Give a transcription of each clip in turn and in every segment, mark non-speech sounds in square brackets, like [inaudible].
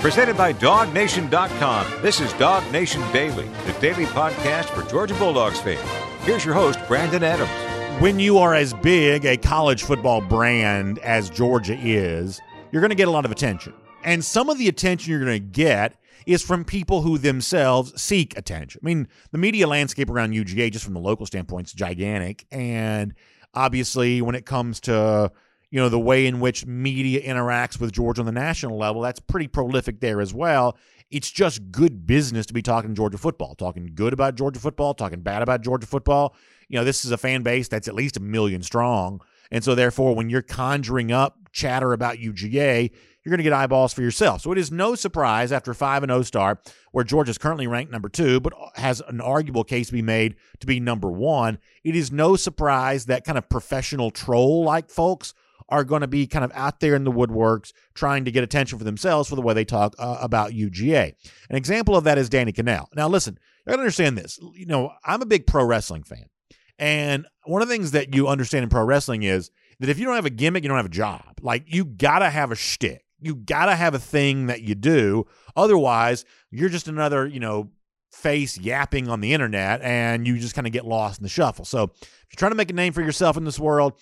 Presented by DogNation.com. This is Dog Nation Daily, the daily podcast for Georgia Bulldogs fans. Here's your host, Brandon Adams. When you are as big a college football brand as Georgia is, you're going to get a lot of attention. And some of the attention you're going to get is from people who themselves seek attention. I mean, the media landscape around UGA, just from the local standpoint, is gigantic. And obviously, when it comes to you know the way in which media interacts with Georgia on the national level, that's pretty prolific there as well. It's just good business to be talking Georgia football, talking good about Georgia football, talking bad about Georgia football. You know, this is a fan base that's at least a million strong. And so, therefore, when you're conjuring up chatter about UGA, you're going to get eyeballs for yourself. So it is no surprise after 5 and 0 start, where Georgia is currently ranked number two, but has an arguable case to be made to be number one. It is no surprise that kind of professional troll like folks are going to be kind of out there in the woodworks trying to get attention for themselves for the way they talk uh, about UGA. An example of that is Danny Kanell. Now, listen, you got to understand this. You know, I'm a big pro wrestling fan. And one of the things that you understand in pro wrestling is that if you don't have a gimmick, you don't have a job. Like, you got to have a shtick you got to have a thing that you do. Otherwise, you're just another, you know, face yapping on the internet and you just kind of get lost in the shuffle. So, if you're trying to make a name for yourself in this world,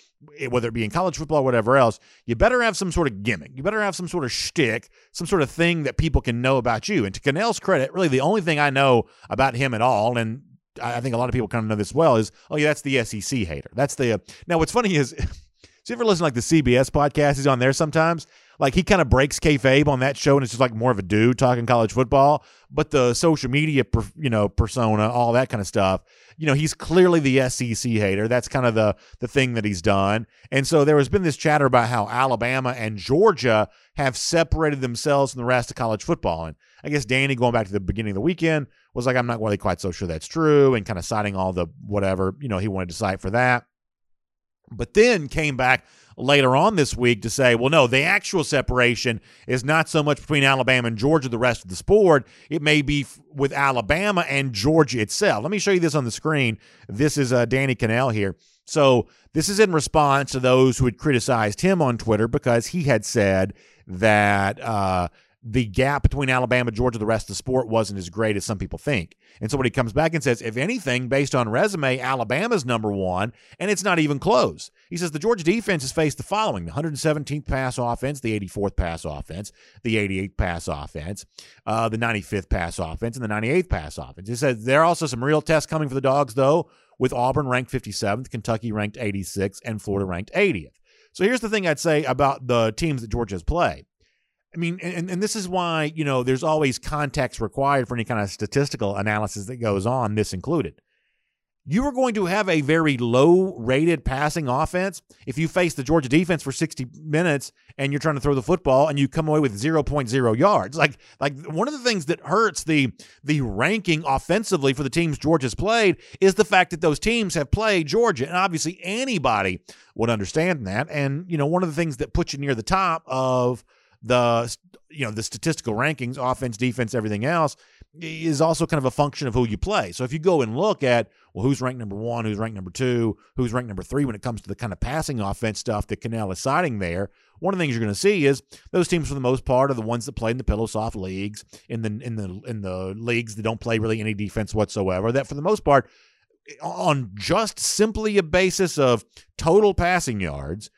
whether it be in college football or whatever else, you better have some sort of gimmick. You better have some sort of shtick, some sort of thing that people can know about you. And to Kanell's credit, really the only thing I know about him at all, and I think a lot of people kind of know this well, is oh yeah, that's the SEC hater. That's the uh, now. What's funny is, [laughs] do you ever listen to like the CBS podcast? He's on there sometimes like he kind of breaks kayfabe on that show, and it's just like more of a dude talking college football. But the social media, per, you know, persona, all that kind of stuff, you know, he's clearly the SEC hater. That's kind of the the thing that he's done. And so there has been this chatter about how Alabama and Georgia have separated themselves from the rest of college football. And I guess Danny, going back to the beginning of the weekend, was like, I'm not really quite so sure that's true, and kind of citing all the whatever you know he wanted to cite for that. But then came back later on this week to say, well, no, the actual separation is not so much between Alabama and Georgia, the rest of the sport. It may be f- with Alabama and Georgia itself. Let me show you this on the screen. This is uh, Danny Kanell here. So this is in response to those who had criticized him on Twitter because he had said that uh, the gap between Alabama, Georgia, the rest of the sport wasn't as great as some people think. And so when he comes back and says, if anything, based on resume, Alabama's number one, and it's not even close. He says the Georgia defense has faced the following the 117th pass offense, the 84th pass offense, the 88th pass offense, uh, the 95th pass offense, and the 98th pass offense. He says there are also some real tests coming for the Dogs, though, with Auburn ranked 57th, Kentucky ranked 86th, and Florida ranked 80th. So here's the thing I'd say about the teams that Georgia has played. I mean, and, and this is why, you know, there's always context required for any kind of statistical analysis that goes on, this included. You are going to have a very low rated passing offense if you face the Georgia defense for 60 minutes and you're trying to throw the football and you come away with 0.0 yards. Like like one of the things that hurts the the ranking offensively for the teams Georgia's played is the fact that those teams have played Georgia and obviously anybody would understand that and you know one of the things that puts you near the top of the you know the statistical rankings, offense, defense, everything else is also kind of a function of who you play. So if you go and look at well, who's ranked number one, who's ranked number two, who's ranked number three when it comes to the kind of passing offense stuff that Kanell is citing there, one of the things you're going to see is those teams for the most part are the ones that play in the pillow soft leagues, in the in the in the leagues that don't play really any defense whatsoever. That for the most part, on just simply a basis of total passing yards,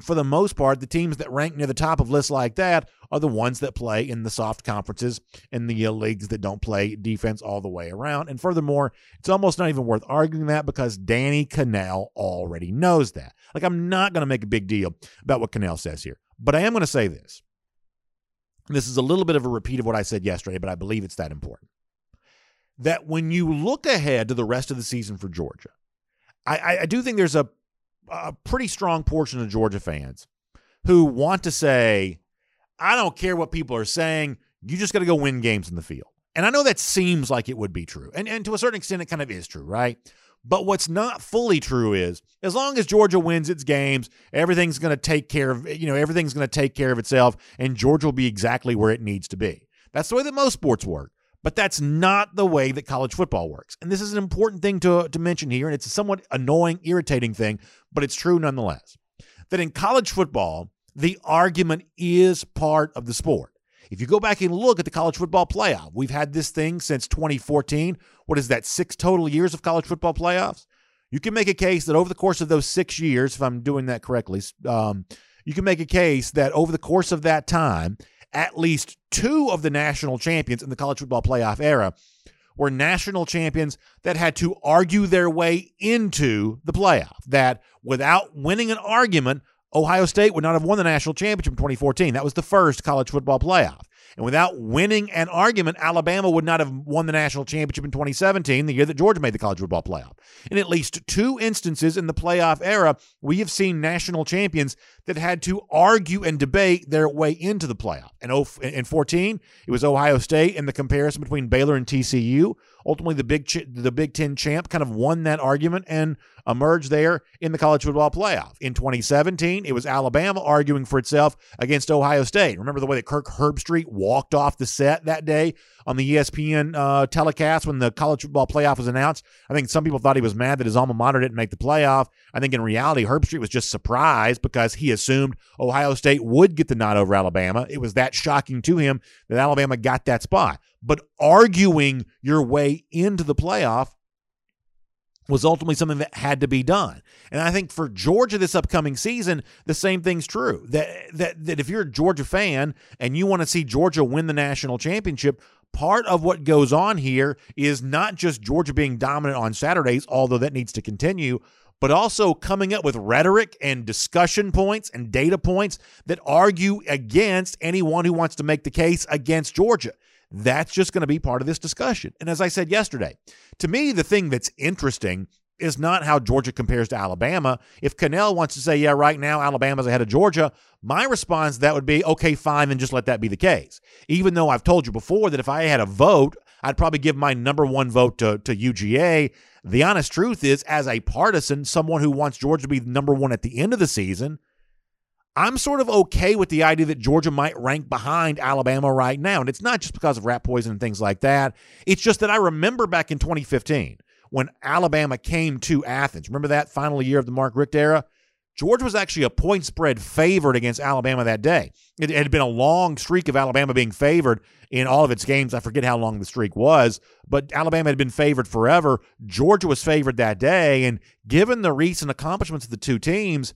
for the most part, the teams that rank near the top of lists like that are the ones that play in the soft conferences in the uh, leagues that don't play defense all the way around. And furthermore, it's almost not even worth arguing that because Danny Kanell already knows that. Like, I'm not going to make a big deal about what Kanell says here, but I am going to say this. This is a little bit of a repeat of what I said yesterday, but I believe it's that important. That when you look ahead to the rest of the season for Georgia, I, I do think there's a a pretty strong portion of Georgia fans who want to say, I don't care what people are saying. You just got to go win games in the field. And I know that seems like it would be true. And, and to a certain extent, it kind of is true, right? But what's not fully true is as long as Georgia wins its games, everything's going to take care of, you know, everything's going to take care of itself and Georgia will be exactly where it needs to be. That's the way that most sports work. But that's not the way that college football works. And this is an important thing to, to mention here. And it's a somewhat annoying, irritating thing, but it's true nonetheless. That in college football, the argument is part of the sport. If you go back and look at the college football playoff, we've had this thing since 2014. What is that, six total years of college football playoffs? You can make a case that over the course of those six years, if I'm doing that correctly, um, you can make a case that over the course of that time, at least two of the national champions in the college football playoff era were national champions that had to argue their way into the playoff. That without winning an argument, Ohio State would not have won the national championship in 2014. That was the first college football playoff. And without winning an argument, Alabama would not have won the national championship in 2017, the year that Georgia made the college football playoff. In at least two instances in the playoff era, we have seen national champions that had to argue and debate their way into the playoff. In, oh, in 14, it was Ohio State and the comparison between Baylor and TCU. Ultimately, the Big Ch- the Big Ten champ kind of won that argument and emerged there in the college football playoff. In 2017, it was Alabama arguing for itself against Ohio State. Remember the way that Kirk Herbstreit walked off the set that day on the ESPN uh, telecast when the college football playoff was announced? I think some people thought he was mad that his alma mater didn't make the playoff. I think in reality, Herbstreit was just surprised because he assumed Ohio State would get the nod over Alabama. It was that shocking to him that Alabama got that spot. But arguing your way into the playoff was ultimately something that had to be done. And I think for Georgia this upcoming season, the same thing's true. That that that if you're a Georgia fan and you want to see Georgia win the national championship, part of what goes on here is not just Georgia being dominant on Saturdays, although that needs to continue, but also coming up with rhetoric and discussion points and data points that argue against anyone who wants to make the case against Georgia. That's just going to be part of this discussion. And as I said yesterday, to me, the thing that's interesting is not how Georgia compares to Alabama. If Kanell wants to say, yeah, right now Alabama's ahead of Georgia, my response that would be, okay, fine, then just let that be the case. Even though I've told you before that if I had a vote, I'd probably give my number one vote to, to UGA. The honest truth is, as a partisan, someone who wants Georgia to be number one at the end of the season, I'm sort of okay with the idea that Georgia might rank behind Alabama right now. And it's not just because of rat poison and things like that. It's just that I remember back in 2015 when Alabama came to Athens. Remember that final year of the Mark Richt era? Georgia was actually a point spread favored against Alabama that day. It had been a long streak of Alabama being favored in all of its games. I forget how long the streak was, but Alabama had been favored forever. Georgia was favored that day. And given the recent accomplishments of the two teams,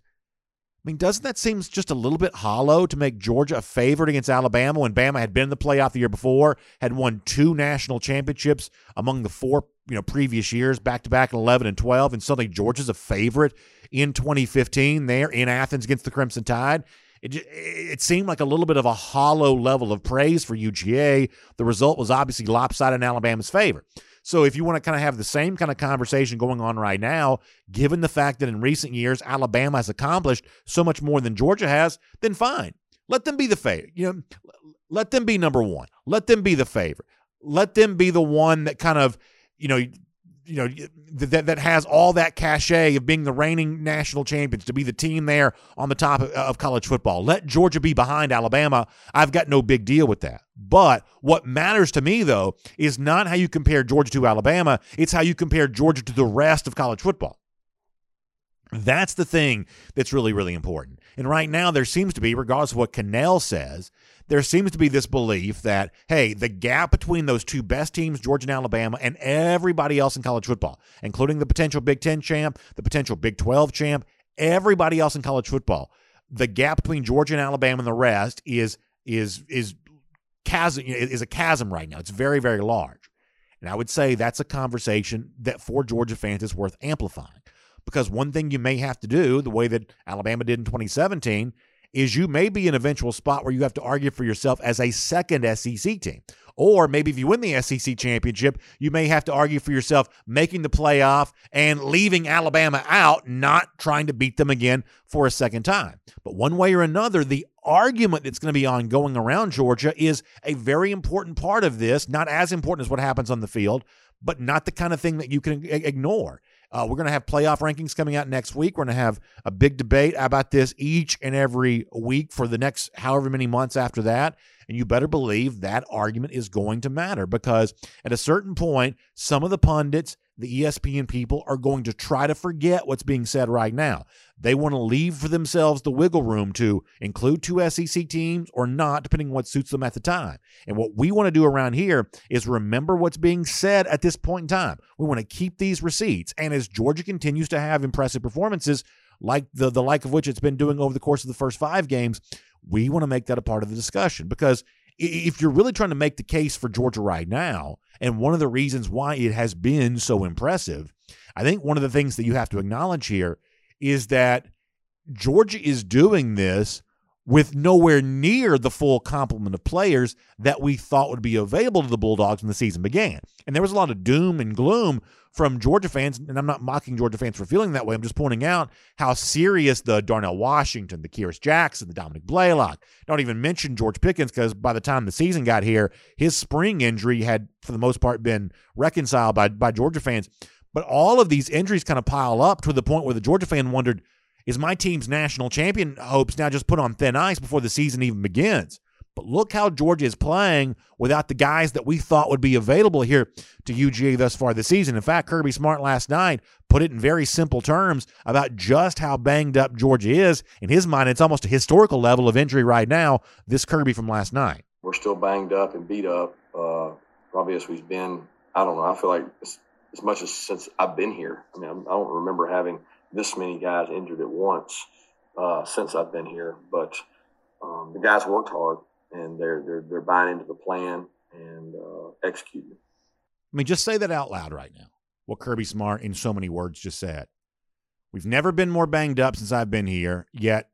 I mean, doesn't that seem just a little bit hollow to make Georgia a favorite against Alabama when Bama had been in the playoff the year before, had won two national championships among the four you know previous years, back to back in 11 and 12, and suddenly Georgia's a favorite in 2015 there in Athens against the Crimson Tide? It, it seemed like a little bit of a hollow level of praise for UGA. The result was obviously lopsided in Alabama's favor. So if you want to kind of have the same kind of conversation going on right now, given the fact that in recent years Alabama has accomplished so much more than Georgia has, then fine. Let them be the favorite. You know, let them be number one. Let them be the favorite. Let them be the one that kind of, you know, you know that that has all that cachet of being the reigning national champions to be the team there on the top of, of, college football. Let Georgia be behind Alabama. I've got no big deal with that. But what matters to me though is not how you compare Georgia to Alabama, it's how you compare Georgia to the rest of college football. That's the thing that's really, really important. And right now, there seems to be, regardless of what Kanell says, there seems to be this belief that, hey, the gap between those two best teams, Georgia and Alabama, and everybody else in college football, including the potential Big Ten champ, the potential Big 12 champ, everybody else in college football, the gap between Georgia and Alabama and the rest is is is chasm is a chasm right now. It's very, very large. And I would say that's a conversation that for Georgia fans is worth amplifying. Because one thing you may have to do, the way that Alabama did in 2017, is you may be an eventual spot where you have to argue for yourself as a second SEC team. Or maybe if you win the SEC championship, you may have to argue for yourself making the playoff and leaving Alabama out, not trying to beat them again for a second time. But one way or another, the argument that's going to be ongoing around Georgia is a very important part of this, not as important as what happens on the field, but not the kind of thing that you can ignore. Uh, we're going to have playoff rankings coming out next week. We're going to have a big debate about this each and every week for the next however many months after that. And you better believe that argument is going to matter because at a certain point, some of the pundits the ESPN people are going to try to forget what's being said right now. They want to leave for themselves the wiggle room to include two SEC teams or not, depending on what suits them at the time. And what we want to do around here is remember what's being said at this point in time. We want to keep these receipts. And as Georgia continues to have impressive performances, like the, the like of which it's been doing over the course of the first five games, we want to make that a part of the discussion because if you're really trying to make the case for Georgia right now, and one of the reasons why it has been so impressive, I think one of the things that you have to acknowledge here is that Georgia is doing this with nowhere near the full complement of players that we thought would be available to the Bulldogs when the season began. And there was a lot of doom and gloom from Georgia fans, and I'm not mocking Georgia fans for feeling that way. I'm just pointing out how serious the Darnell Washington, the Kearis Jackson, the Dominick Blaylock, don't even mention George Pickens because by the time the season got here, his spring injury had, for the most part, been reconciled by, by Georgia fans. But all of these injuries kind of pile up to the point where the Georgia fan wondered, is my team's national champion hopes now just put on thin ice before the season even begins? But look how Georgia is playing without the guys that we thought would be available here to UGA thus far this season. In fact, Kirby Smart last night put it in very simple terms about just how banged up Georgia is. In his mind, it's almost a historical level of injury right now, this Kirby from last night. We're still banged up and beat up, uh, probably as we've been, I don't know, I feel like as much as since I've been here. I mean, I don't remember having this many guys injured at once uh, since I've been here. But um, the guys worked hard, and they're they're they're buying into the plan and uh, executing. I mean, just say that out loud right now. What Kirby Smart, in so many words, just said. We've never been more banged up since I've been here. Yet,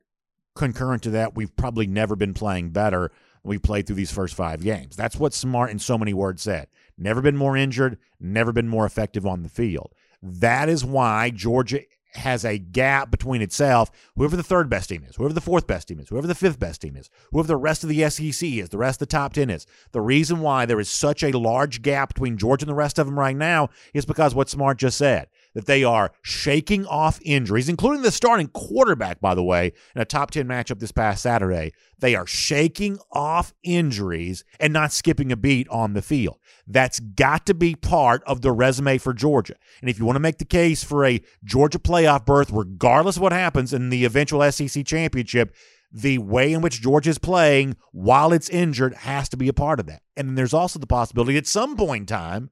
concurrent to that, we've probably never been playing better we played through these first five games. That's what Smart, in so many words, said. Never been more injured, never been more effective on the field. That is why Georgia has a gap between itself, whoever the third best team is, whoever the fourth best team is, whoever the fifth best team is, whoever the rest of the SEC is, the rest of the top 10 is. The reason why there is such a large gap between Georgia and the rest of them right now is because what Smart just said that they are shaking off injuries, including the starting quarterback, by the way, in a top 10 matchup this past Saturday. They are shaking off injuries and not skipping a beat on the field. That's got to be part of the resume for Georgia. And if you want to make the case for a Georgia playoff berth, regardless of what happens in the eventual SEC championship, the way in which Georgia is playing while it's injured has to be a part of that. And there's also the possibility at some point in time,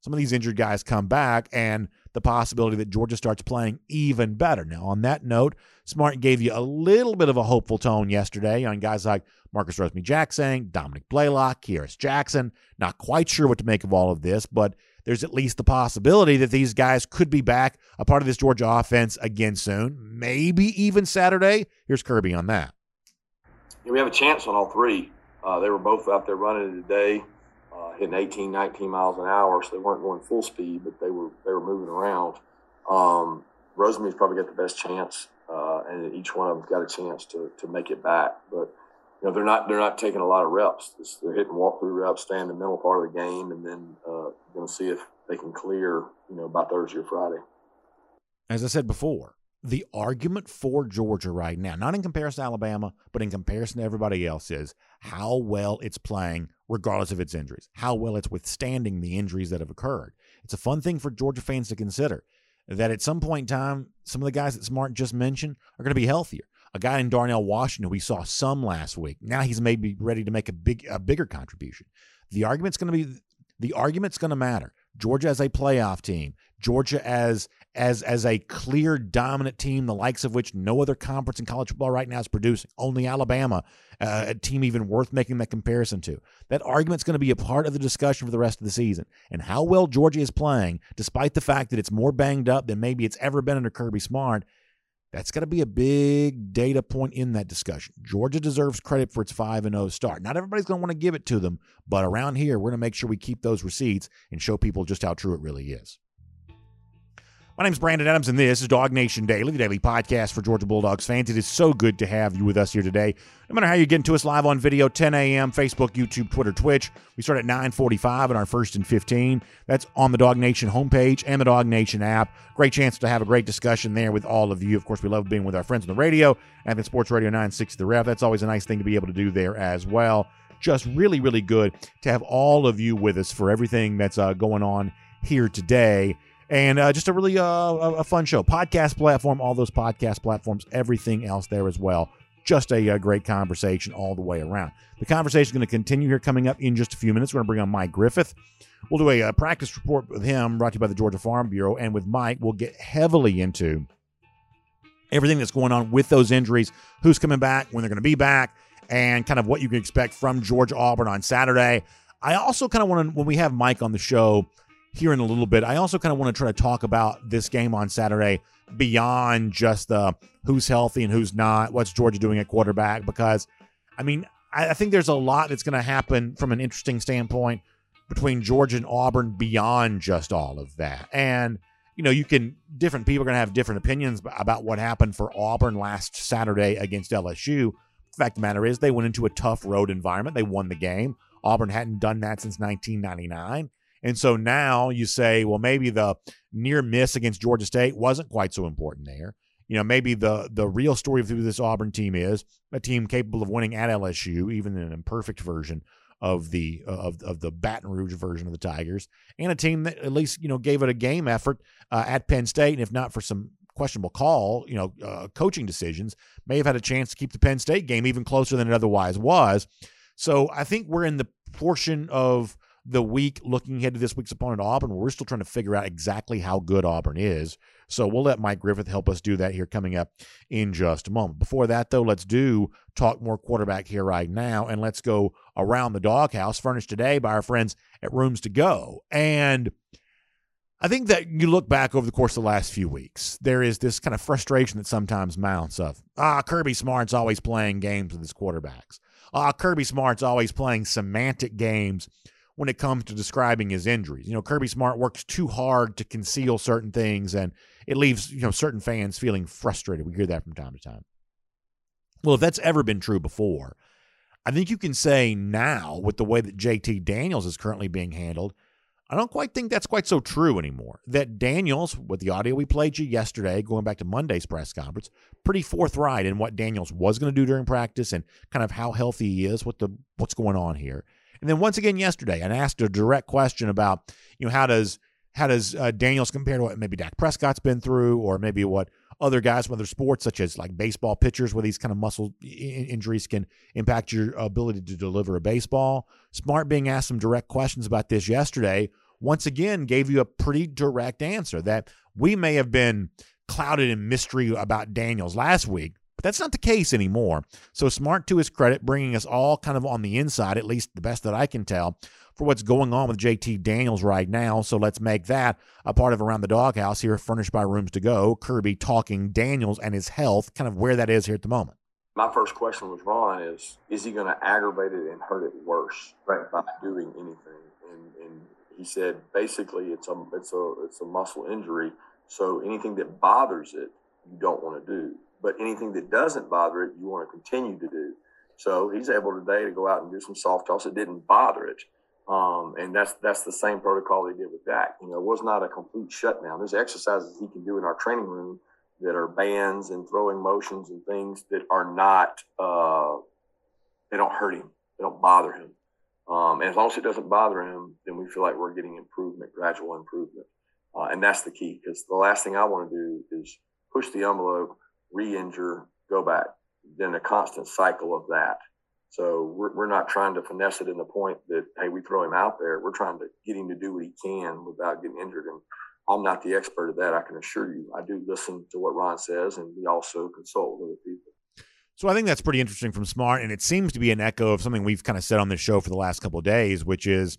some of these injured guys come back and the possibility that Georgia starts playing even better. Now, on that note, Smart gave you a little bit of a hopeful tone yesterday on guys like Marcus Rosemy Jackson, Dominick Blaylock, Kearis Jackson. Not quite sure what to make of all of this, but there's at least the possibility that these guys could be back a part of this Georgia offense again soon, maybe even Saturday. Here's Kirby on that. We have a chance on all three. Uh, they were both out there running today hitting 18, 19 miles an hour, so they weren't going full speed, but they were they were moving around. Um, Rosemy's probably got the best chance, uh, and each one of them's got a chance to to make it back. But you know they're not they're not taking a lot of reps. They're hitting walk through reps, stay in the middle part of the game, and then uh, going to see if they can clear you know by Thursday or Friday. As I said before, the argument for Georgia right now, not in comparison to Alabama, but in comparison to everybody else, is how well it's playing, regardless of its injuries, how well it's withstanding the injuries that have occurred. It's a fun thing for Georgia fans to consider that at some point in time, some of the guys that Smart just mentioned are going to be healthier. A guy in Darnell Washington, we saw some last week. Now he's maybe ready to make a big, a bigger contribution. The argument's going to be the argument's going to matter. Georgia as a playoff team, Georgia as as as a clear dominant team, the likes of which no other conference in college football right now is producing. Only Alabama, uh, a team even worth making that comparison to. That argument's going to be a part of the discussion for the rest of the season. And how well Georgia is playing, despite the fact that it's more banged up than maybe it's ever been under Kirby Smart, That's going to be a big data point in that discussion. Georgia deserves credit for its 5 and 0 start. Not everybody's going to want to give it to them, but around here, we're going to make sure we keep those receipts and show people just how true it really is. My name is Brandon Adams, and this is Dog Nation Daily, the daily podcast for Georgia Bulldogs fans. It is so good to have you with us here today. No matter how you get into us live on video, 10 a.m., Facebook, YouTube, Twitter, Twitch. We start at 9:45 in our first and 15. That's on the Dog Nation homepage and the Dog Nation app. Great chance to have a great discussion there with all of you. Of course, we love being with our friends on the radio, Advent Sports Radio 960 The Ref. That's always a nice thing to be able to do there as well. Just really, really good to have all of you with us for everything that's uh, going on here today and uh, just a really uh, a fun show. Podcast platform, all those podcast platforms, everything else there as well. Just a, a uh, great conversation all the way around. The conversation is going to continue here coming up in just a few minutes. We're going to bring on Mike Griffith. We'll do a, a, practice report with him, brought to you by the Georgia Farm Bureau. And with Mike, we'll get heavily into everything that's going on with those injuries, who's coming back, when they're going to be back, and kind of what you can expect from Georgia Auburn on Saturday. I also kind of want to, when we have Mike on the show here in a little bit, I also kind of want to try to talk about this game on Saturday beyond just the who's healthy and who's not, what's Georgia doing at quarterback, because I mean, I, I think there's a lot that's going to happen from an interesting standpoint between Georgia and Auburn beyond just all of that. And you know, you can different people are going to have different opinions about what happened for Auburn last Saturday against LSU. The fact the matter is, they went into a tough road environment. They won the game. Auburn hadn't done that since 1999. And so now you say, well, maybe the near miss against Georgia State wasn't quite so important there. You know, maybe the the real story of who this Auburn team is a team capable of winning at LSU, even an imperfect version of the uh, of of the Baton Rouge version of the Tigers, and a team that at least you know gave it a game effort uh, at Penn State, and if not for some questionable call, you know, uh, coaching decisions, may have had a chance to keep the Penn State game even closer than it otherwise was. So I think we're in the portion of the week looking ahead to this week's opponent, Auburn, we're still trying to figure out exactly how good Auburn is. So we'll let Mike Griffith help us do that here coming up in just a moment. Before that, though, let's do talk more quarterback here right now, and let's go around the doghouse, furnished today by our friends at Rooms to Go. And I think that you look back over the course of the last few weeks, there is this kind of frustration that sometimes mounts of, ah, Kirby Smart's always playing games with his quarterbacks. Ah, Kirby Smart's always playing semantic games when it comes to describing his injuries. You know, Kirby Smart works too hard to conceal certain things, and it leaves you know certain fans feeling frustrated. We hear that from time to time. Well, if that's ever been true before, I think you can say now with the way that JT Daniels is currently being handled, I don't quite think that's quite so true anymore. That Daniels, with the audio we played you yesterday, going back to Monday's press conference, pretty forthright in what Daniels was going to do during practice and kind of how healthy he is, what the what's going on here. And then once again yesterday, I asked a direct question about, you know, how does how does uh, Daniels compare to what maybe Dak Prescott's been through, or maybe what other guys from other sports, such as like baseball pitchers, where these kind of muscle injuries can impact your ability to deliver a baseball. Smart being asked some direct questions about this yesterday, once again gave you a pretty direct answer that we may have been clouded in mystery about Daniels last week, but that's not the case anymore. So Smart, to his credit, bringing us all kind of on the inside, at least the best that I can tell, for what's going on with JT Daniels right now. So let's make that a part of Around the Doghouse here, furnished by Rooms to Go. Kirby talking Daniels and his health, kind of where that is here at the moment. My first question was Ron is is he going to aggravate it and hurt it worse right. by doing anything? And, and he said basically it's a it's a it's a muscle injury. So anything that bothers it, you don't want to do but anything that doesn't bother it, you want to continue to do. So he's able today to go out and do some soft toss. It didn't bother it. Um, and that's that's the same protocol they did with Dak. You know, it was not a complete shutdown. There's exercises he can do in our training room that are bands and throwing motions and things that are not uh, they don't hurt him, they don't bother him. Um, and as long as it doesn't bother him, then we feel like we're getting improvement, gradual improvement, uh, and that's the key. Because the last thing I want to do is push the envelope re-injure, go back. Then a constant cycle of that. So we're, we're not trying to finesse it in the point that hey, we throw him out there. We're trying to get him to do what he can without getting injured. And I'm not the expert of that. I can assure you. I do listen to what Ron says, and we also consult with other people. So I think that's pretty interesting from Smart, and it seems to be an echo of something we've kind of said on this show for the last couple of days, which is,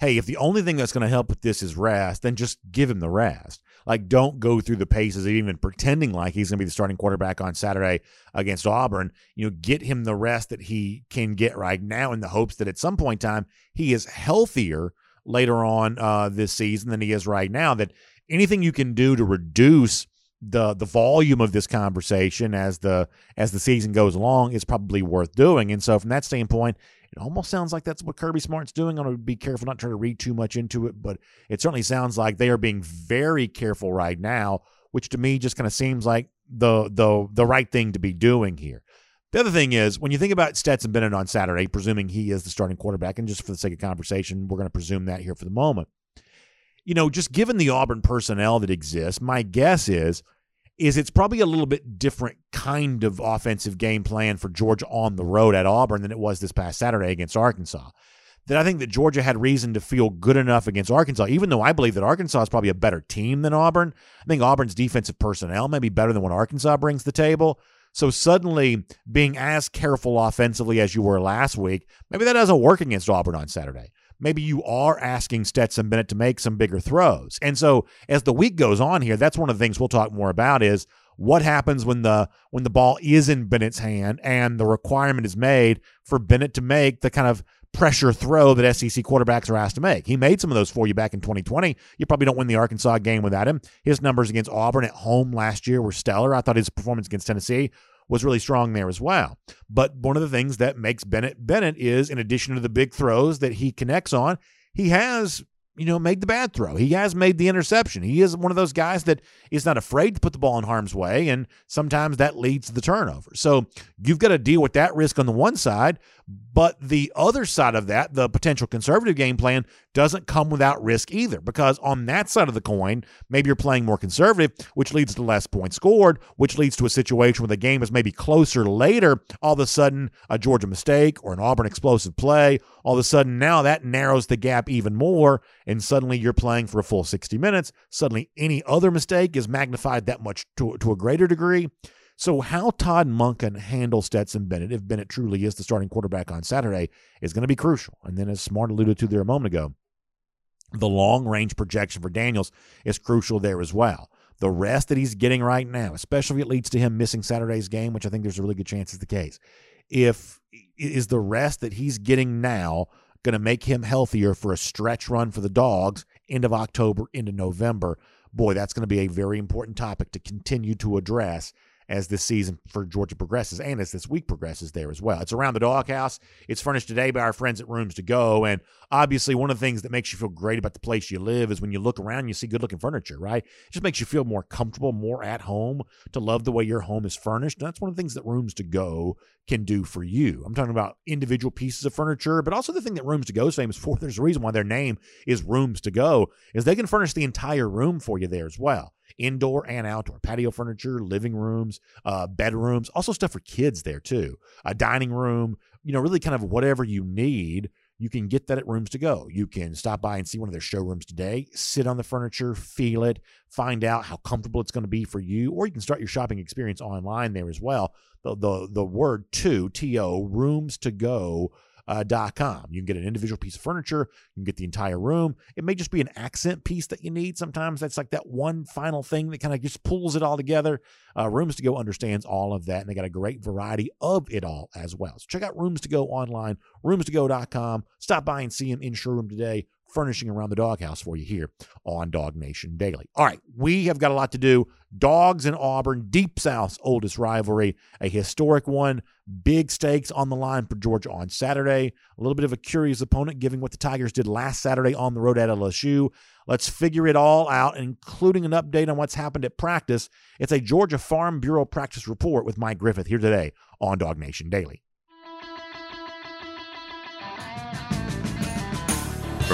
hey, if the only thing that's going to help with this is rest, then just give him the rest. Like, don't go through the paces of even pretending like he's going to be the starting quarterback on Saturday against Auburn. You know, get him the rest that he can get right now in the hopes that at some point in time he is healthier later on uh, this season than he is right now. That anything you can do to reduce the the volume of this conversation as the as the season goes along is probably worth doing. And so from that standpoint, it almost sounds like that's what Kirby Smart's doing. I'm going to be careful not trying to read too much into it, but it certainly sounds like they are being very careful right now, which to me just kind of seems like the the the right thing to be doing here. The other thing is when you think about Stetson Bennett on Saturday, presuming he is the starting quarterback, and just for the sake of conversation, we're going to presume that here for the moment. you know, just given the Auburn personnel that exists, my guess is is it's probably a little bit different kind of offensive game plan for Georgia on the road at Auburn than it was this past Saturday against Arkansas. That I think that Georgia had reason to feel good enough against Arkansas, even though I believe that Arkansas is probably a better team than Auburn. I think Auburn's defensive personnel may be better than what Arkansas brings to the table. So suddenly being as careful offensively as you were last week, maybe that doesn't work against Auburn on Saturday maybe you are asking Stetson Bennett to make some bigger throws. And so as the week goes on here, that's one of the things we'll talk more about is what happens when the when the ball is in Bennett's hand and the requirement is made for Bennett to make the kind of pressure throw that SEC quarterbacks are asked to make. He made some of those for you back in 2020. You probably don't win the Arkansas game without him. His numbers against Auburn at home last year were stellar. I thought his performance against Tennessee was really strong there as well. But one of the things that makes Bennett Bennett is, in addition to the big throws that he connects on, he has you know, made the bad throw. He has made the interception. He is one of those guys that is not afraid to put the ball in harm's way, and sometimes that leads to the turnover. So you've got to deal with that risk on the one side, but the other side of that, the potential conservative game plan, doesn't come without risk either. Because on that side of the coin, maybe you're playing more conservative, which leads to less points scored, which leads to a situation where the game is maybe closer later. All of a sudden, a Georgia mistake or an Auburn explosive play, all of a sudden now that narrows the gap even more. And suddenly you're playing for a full 60 minutes. Suddenly any other mistake is magnified that much to, to a greater degree. So, how Todd Monken handles Stetson Bennett, if Bennett truly is the starting quarterback on Saturday, is going to be crucial. And then, as Smart alluded to there a moment ago, the long range projection for Daniels is crucial there as well. The rest that he's getting right now, especially if it leads to him missing Saturday's game, which I think there's a really good chance is the case, if is the rest that he's getting now going to make him healthier for a stretch run for the dogs end of October into November? Boy, that's going to be a very important topic to continue to address as this season for Georgia progresses and as this week progresses there as well. It's around the doghouse. It's furnished today by our friends at Rooms to Go. And obviously, one of the things that makes you feel great about the place you live is when you look around, you see good looking furniture, right? It just makes you feel more comfortable, more at home, to love the way your home is furnished. And that's one of the things that Rooms to Go can do for you. I'm talking about individual pieces of furniture, but also the thing that Rooms to Go is famous for. [laughs] There's a reason why their name is Rooms to Go, is they can furnish the entire room for you there as well indoor and outdoor patio furniture, living rooms, uh, bedrooms, also stuff for kids there too. A dining room, you know, really kind of whatever you need. You can get that at Rooms to Go. You can stop by and see one of their showrooms today, sit on the furniture, feel it, find out how comfortable it's going to be for you, or you can start your shopping experience online there as well. The the the word to T O rooms to go uh, .com. You can get an individual piece of furniture. You can get the entire room. It may just be an accent piece that you need. Sometimes that's like that one final thing that kind of just pulls it all together. Uh, Rooms to Go understands all of that, and they got a great variety of it all as well. So check out Rooms to Go online, Rooms to roomstogo.com. Stop by and see them in showroom today furnishing around the doghouse for you here on Dog Nation Daily. All right, we have got a lot to do. Dogs in Auburn, Deep South's oldest rivalry, a historic one. Big stakes on the line for Georgia on Saturday. A little bit of a curious opponent, given what the Tigers did last Saturday on the road at LSU. Let's figure it all out, including an update on what's happened at practice. It's a Georgia Farm Bureau practice report with Mike Griffith here today on Dog Nation Daily.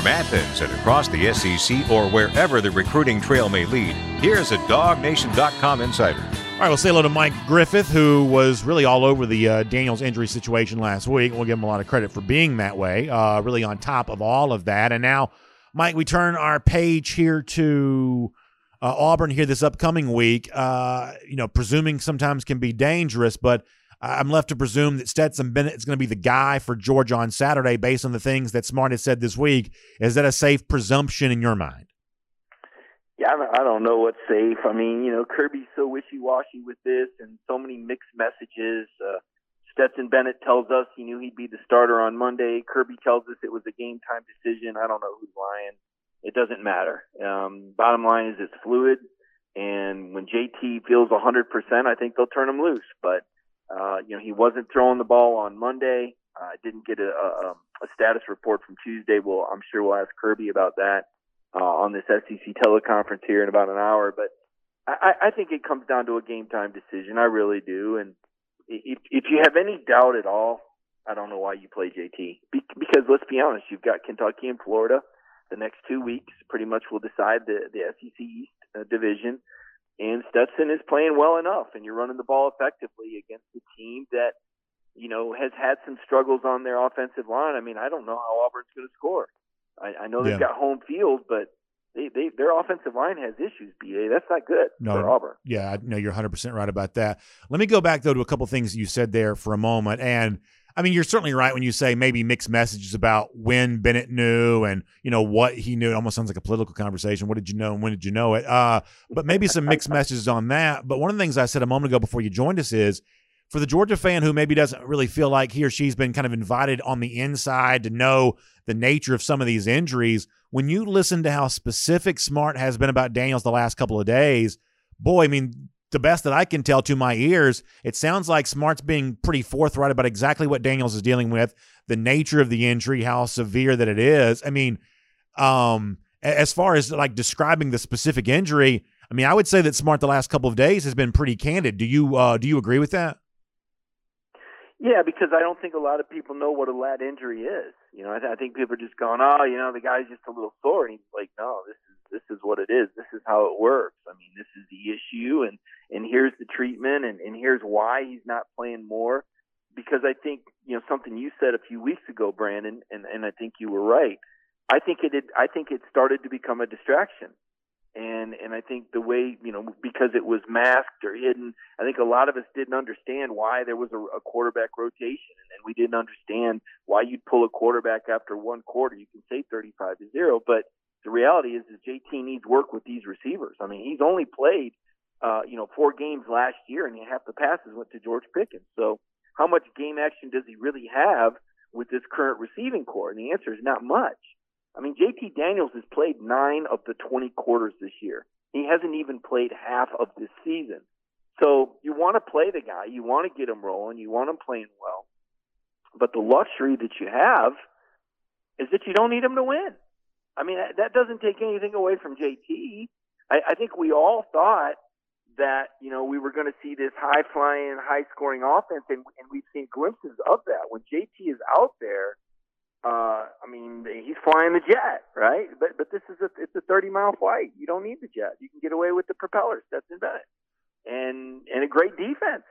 Athens and across the SEC or wherever the recruiting trail may lead, here's a DogNation.com insider. All right, we'll say hello to Mike Griffith, who was really all over the uh, Daniels injury situation last week. We'll give him a lot of credit for being that way, uh, really on top of all of that. And now, Mike, we turn our page here to uh, Auburn here this upcoming week. Uh, you know, presuming sometimes can be dangerous, but I'm left to presume that Stetson Bennett is going to be the guy for Georgia on Saturday based on the things that Smart has said this week. Is that a safe presumption in your mind? Yeah, I don't know what's safe. I mean, you know, Kirby's so wishy-washy with this and so many mixed messages. Uh, Stetson Bennett tells us he knew he'd be the starter on Monday. Kirby tells us it was a game time decision. I don't know who's lying. It doesn't matter. Um, bottom line is it's fluid. And when JT feels 100%, I think they'll turn him loose. But uh, you know, he wasn't throwing the ball on Monday. I uh, didn't get a, a, a, status report from Tuesday. Well, I'm sure we'll ask Kirby about that uh, on this SEC teleconference here in about an hour. But I, I think it comes down to a game time decision. I really do. And if, if you have any doubt at all, I don't know why you play JT. Be, because let's be honest, you've got Kentucky and Florida. The next two weeks pretty much will decide the the SEC East uh, division. And Stetson is playing well enough, and you're running the ball effectively against a team that you know, has had some struggles on their offensive line. I mean, I don't know how Auburn's going to score. I, I know they've yeah. got home field, but they, they their offensive line has issues. Ba, that's not good no, for Auburn. Yeah, no, you're 100 percent right about that. Let me go back though to a couple things you said there for a moment, and I mean, you're certainly right when you say maybe mixed messages about when Bennett knew and you know what he knew. It almost sounds like a political conversation. What did you know and when did you know it? Uh, but maybe some mixed messages on that. But one of the things I said a moment ago before you joined us is for the Georgia fan who maybe doesn't really feel like he or she's been kind of invited on the inside to know the nature of some of these injuries, when you listen to how specific Smart has been about Daniels the last couple of days, boy, I mean, the best that I can tell to my ears, it sounds like Smart's being pretty forthright about exactly what Daniels is dealing with, the nature of the injury, how severe that it is. I mean, um, as far as like describing the specific injury, I mean, I would say that Smart the last couple of days has been pretty candid. Do you uh, do you agree with that? Yeah, because I don't think a lot of people know what a lat injury is. You know, I, th- I think people are just going, "Oh, you know, the guy's just a little sore," and he's like, "No, this is this is what it is. This is how it works. I mean, this is the issue, and and here's the treatment, and and here's why he's not playing more." Because I think you know something you said a few weeks ago, Brandon, and and I think you were right. I think it had, I think it started to become a distraction and and I think the way you know because it was masked or hidden, I think a lot of us didn't understand why there was a, a quarterback rotation, and, we didn't understand why you'd pull a quarterback after one quarter. You can say 35 to zero, but the reality is that JT needs work with these receivers. I mean, he's only played uh, you know four games last year, and half the passes went to George Pickens. So how much game action does he really have with this current receiving corps? And the answer is not much. I mean, JT Daniels has played nine of the 20 quarters this year. He hasn't even played half of this season. So you want to play the guy, you want to get him rolling, you want him playing well. But the luxury that you have is that you don't need him to win. I mean, that doesn't take anything away from JT. I, I think we all thought that you know we were going to see this high flying, high scoring offense, and, and we've seen glimpses of that. When JT is out there, uh, I mean, he's flying the jet, right? But but this is a it's a 30 mile flight. You don't need the jet. You can get away with the propellers. That's Bennett, and and a great defense.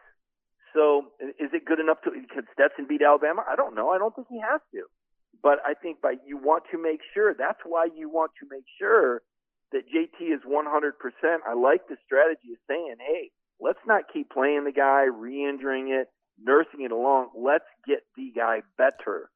So is it good enough to could Stetson beat Alabama? I don't know. I don't think he has to. But I think by you want to make sure. That's why you want to make sure that JT is 100%. I like the strategy of saying, hey, let's not keep playing the guy, re-injuring it, nursing it along. Let's get the guy better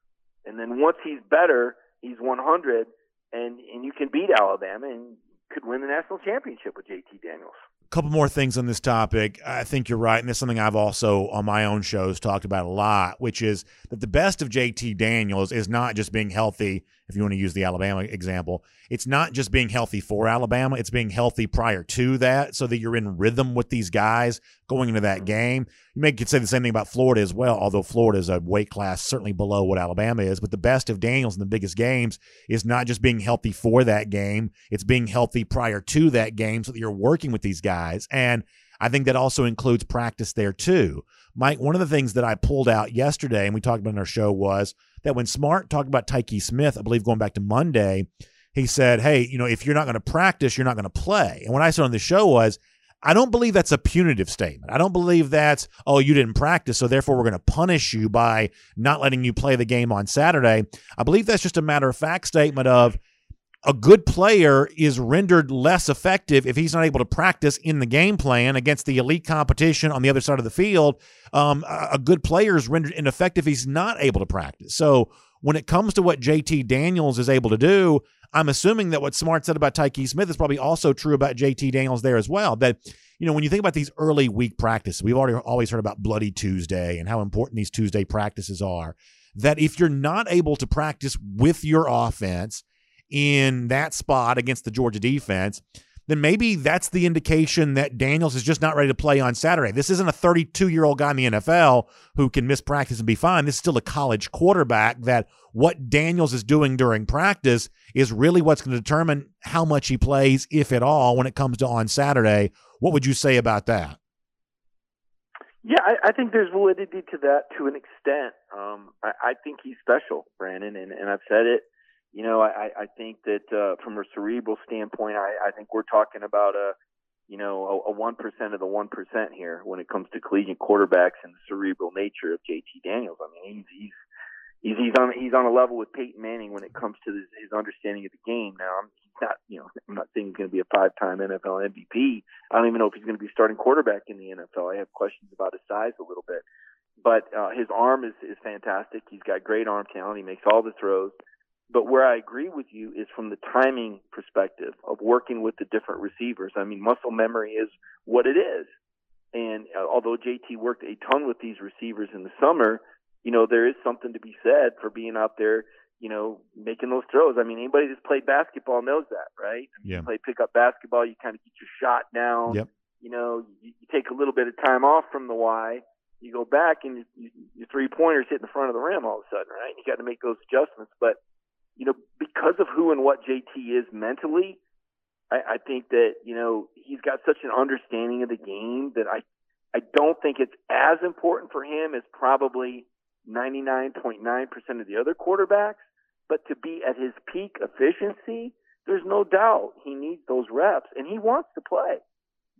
and then once he's better, he's 100, and and you can beat Alabama and could win the national championship with JT Daniels couple more things on this topic. I think you're right, and this is something I've also on my own shows talked about a lot, which is that the best of JT Daniels is not just being healthy if you want to use the Alabama example, it's not just being healthy for Alabama, it's being healthy prior to that so that you're in rhythm with these guys going into that game. You may could say the same thing about Florida as well, although Florida is a weight class certainly below what Alabama is. But the best of Daniels in the biggest games is not just being healthy for that game, it's being healthy prior to that game so that you're working with these guys. And I think that also includes practice there too. Mike, one of the things that I pulled out yesterday and we talked about in our show was that when Smart talked about Tyke Smith, I believe going back to Monday, he said, Hey, you know, if you're not going to practice, you're not going to play. And what I said on the show was, I don't believe that's a punitive statement. I don't believe that's, oh, you didn't practice, so therefore we're going to punish you by not letting you play the game on Saturday. I believe that's just a matter of fact statement of a good player is rendered less effective if he's not able to practice in the game plan against the elite competition on the other side of the field. Um, a good player is rendered ineffective if he's not able to practice. So when it comes to what JT Daniels is able to do, I'm assuming that what Smart said about Tyke Smith is probably also true about JT Daniels there as well. That you know when you think about these early week practices, we've already always heard about Bloody Tuesday and how important these Tuesday practices are. That if you're not able to practice with your offense in that spot against the Georgia defense, then maybe that's the indication that Daniels is just not ready to play on Saturday. This isn't a 32 year old guy in the NFL who can miss practice and be fine. This is still a college quarterback that what Daniels is doing during practice is really what's going to determine how much he plays, if at all, when it comes to on Saturday. What would you say about that? Yeah, I, I think there's validity to that to an extent. Um, I, I think he's special, Brandon, and, and I've said it you know, I, I think that uh, from a cerebral standpoint, I, I think we're talking about a, you know, a one percent of the one percent here when it comes to collegiate quarterbacks and the cerebral nature of JT Daniels. I mean, he's he's he's on he's on a level with Peyton Manning when it comes to his, his understanding of the game. Now, I'm he's not, you know, I'm not saying he's going to be a five-time NFL MVP. I don't even know if he's going to be starting quarterback in the NFL. I have questions about his size a little bit, but uh, his arm is is fantastic. He's got great arm talent. He makes all the throws. But where I agree with you is from the timing perspective of working with the different receivers. I mean, muscle memory is what it is. And uh, although JT worked a ton with these receivers in the summer, you know, there is something to be said for being out there, you know, making those throws. I mean, anybody that's played basketball knows that, right? I mean, yeah. You play pickup basketball, you kind of get your shot down. Yep. You know, you, you take a little bit of time off from the Y. You go back and you, you, your three pointers hit in the front of the rim all of a sudden, right? You got to make those adjustments. But you know, because of who and what JT is mentally, I, I think that you know he's got such an understanding of the game that I I don't think it's as important for him as probably 99.9% of the other quarterbacks. But to be at his peak efficiency, there's no doubt he needs those reps, and he wants to play.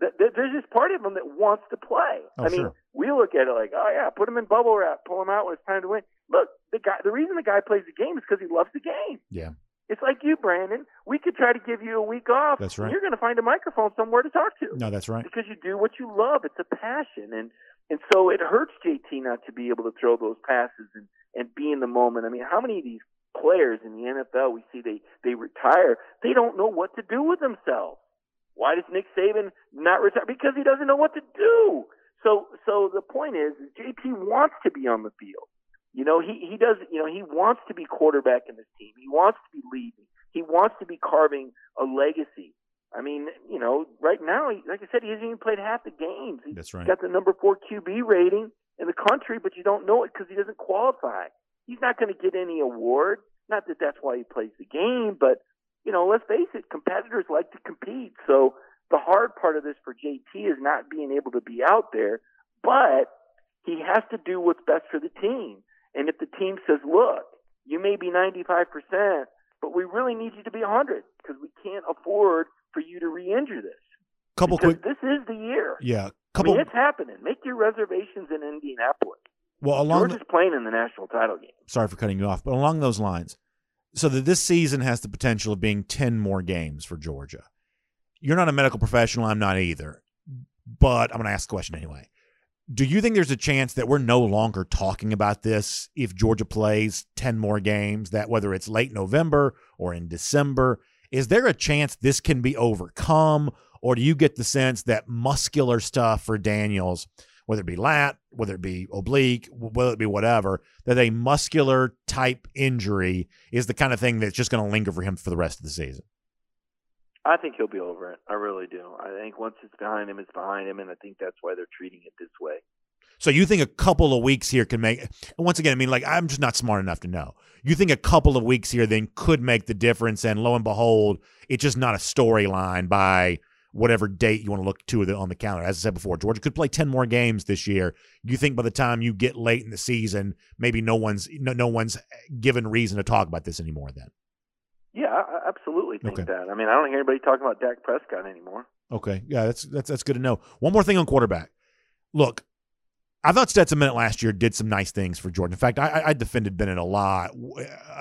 There's this part of him that wants to play. Oh, I mean, sure. we look at it like, oh yeah, put him in bubble wrap, pull him out when it's time to win. Look, the guy, the reason the guy plays the game is because he loves the game. Yeah. It's like you, Brandon. We could try to give you a week off. That's right. You're going to find a microphone somewhere to talk to. No, that's right. Because you do what you love. It's a passion, and and so it hurts JT not to be able to throw those passes and and be in the moment. I mean, how many of these players in the NFL we see they they retire? They don't know what to do with themselves. Why does Nick Saban not retire? Because he doesn't know what to do. So so the point is, is JT wants to be on the field. You know, he, he does, you know, he wants to be quarterback in this team. He wants to be leading. He wants to be carving a legacy. I mean, you know, right now, he, like I said, he hasn't even played half the games. He's That's right. got the number four QB rating in the country, but you don't know it because he doesn't qualify. He's not going to get any award. Not that that's why he plays the game, but, you know, let's face it, competitors like to compete. So the hard part of this for JT is not being able to be out there, but he has to do what's best for the team. And if the team says, look, you may be 95%, but we really need you to be 100 because we can't afford for you to re-injure this. Couple because quick, this is the year. yeah. I Couple. mean, it's happening. Make your reservations in Indianapolis. well, along. Georgia's The, playing in the national title game. sorry for cutting you off, but along those lines, so that this season has the potential of being ten more games for Georgia. You're not a medical professional. I'm not either, but I'm going to ask a question anyway. Do you think there's a chance that we're no longer talking about this if Georgia plays 10 more games, that whether it's late November or in December, is there a chance this can be overcome? Or do you get the sense that muscular stuff for Daniels, whether it be lat, whether it be oblique, whether it be whatever, that a muscular type injury is the kind of thing that's just going to linger for him for the rest of the season? I think he'll be over it. I really do. I think once it's behind him, it's behind him, and I think that's why they're treating it this way. So you think a couple of weeks here can make? Once again, I mean, like I'm just not smart enough to know. You think a couple of weeks here then could make the difference, and lo and behold, it's just not a storyline by whatever date you want to look to on the calendar. As I said before, Georgia could play ten more games this year. You think by the time you get late in the season, maybe no one's no, no one's given reason to talk about this anymore. Then Yeah, I absolutely think Okay. that. I mean, I don't hear anybody talking about Dak Prescott anymore. Okay, yeah, that's that's that's good to know. One more thing on quarterback. Look, I thought Stetson Bennett last year did some nice things for Jordan. In fact, I, I- defended Bennett a lot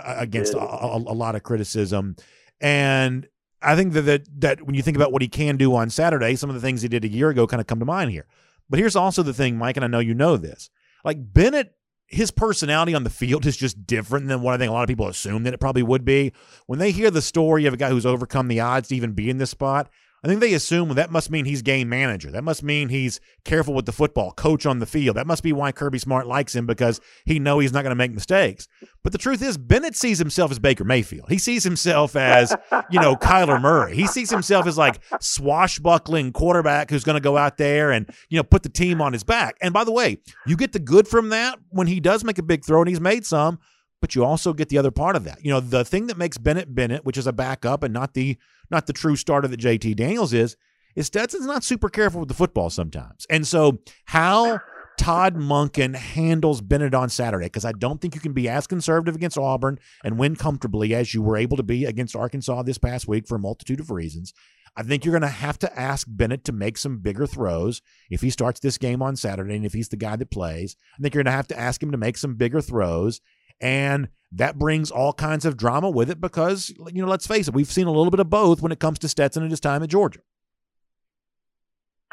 against a, a, a lot of criticism, and I think that, that that when you think about what he can do on Saturday, some of the things he did a year ago kind of come to mind here. But here's also the thing, Mike, and I know you know this. Like Bennett, his personality on the field is just different than what I think a lot of people assume that it probably would be. When they hear the story of a guy who's overcome the odds to even be in this spot, I think they assume that must mean he's game manager. That must mean he's careful with the football, coach on the field. That must be why Kirby Smart likes him because he know he's not going to make mistakes. But the truth is, Bennett sees himself as Baker Mayfield. He sees himself as you know Kyler Murray. He sees himself as like swashbuckling quarterback who's going to go out there and you know put the team on his back. And by the way, you get the good from that when he does make a big throw, and he's made some. But you also get the other part of that. You know, the thing that makes Bennett Bennett, which is a backup and not the not the true starter that JT Daniels is, is Stetson's not super careful with the football sometimes. And so how Todd Monken handles Bennett on Saturday because I don't think you can be as conservative against Auburn and win comfortably as you were able to be against Arkansas this past week for a multitude of reasons. I think you're going to have to ask Bennett to make some bigger throws if he starts this game on Saturday and if he's the guy that plays. I think you're going to have to ask him to make some bigger throws. And that brings all kinds of drama with it because, you know, let's face it, we've seen a little bit of both when it comes to Stetson and his time at Georgia.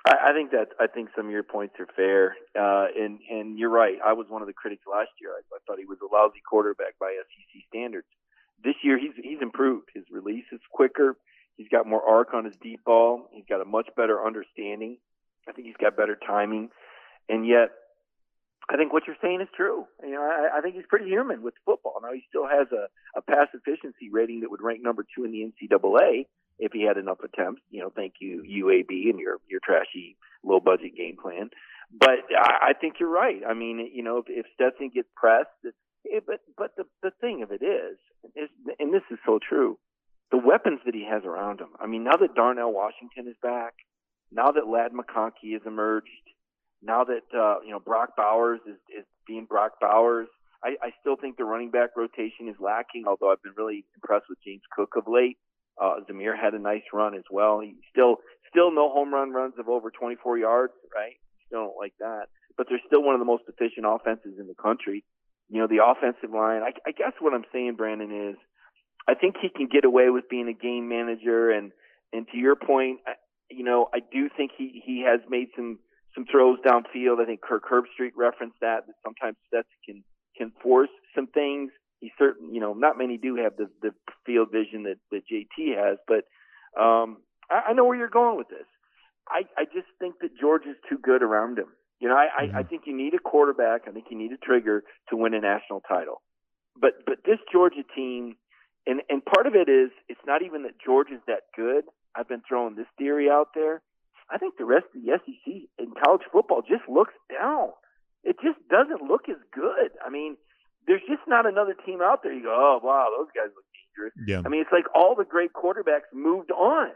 I, I think that I think some of your points are fair, uh, and and you're right. I was one of the critics last year. I, I thought he was a lousy quarterback by SEC standards. This year, he's he's improved. His release is quicker. He's got more arc on his deep ball. He's got a much better understanding. I think he's got better timing, and yet I think what you're saying is true. You know, I, I think he's pretty human with football. Now he still has a, a pass efficiency rating that would rank number two in the NCAA, if he had enough attempts. You know, thank you UAB and your your trashy low budget game plan. But I, I think you're right. I mean, you know, if, if Stetson gets pressed, it, but but the the thing of it is, is, and this is so true, the weapons that he has around him. I mean, now that Darnell Washington is back, now that Ladd McConkey has emerged, now that uh, you know Brock Bowers is, is being Brock Bowers. I, I still think the running back rotation is lacking, although I've been really impressed with James Cook of late. Uh, Zamir had a nice run as well. He still, still no home run runs of over 24 yards, right? Still don't like that. But they're still one of the most efficient offenses in the country. You know, the offensive line, I, I guess what I'm saying, Brandon, is I think he can get away with being a game manager. And, and to your point, I, you know, I do think he, he has made some, some throws downfield. I think Kirk Herbstreit referenced that, that sometimes Stetson can, can force some things he certain you know not many do have the the field vision that that JT has, but um, I, I know where you're going with this. I I just think that George is too good around him. You know, I, mm-hmm. I I think you need a quarterback. I think you need a trigger to win a national title. But but this Georgia team, and and part of it is it's not even that George is that good. I've been throwing this theory out there. I think the rest of the SEC in college football just looks down. It just doesn't look as good. I mean, there's just not another team out there. You go, oh wow, those guys look dangerous. Yeah. I mean, it's like all the great quarterbacks moved on,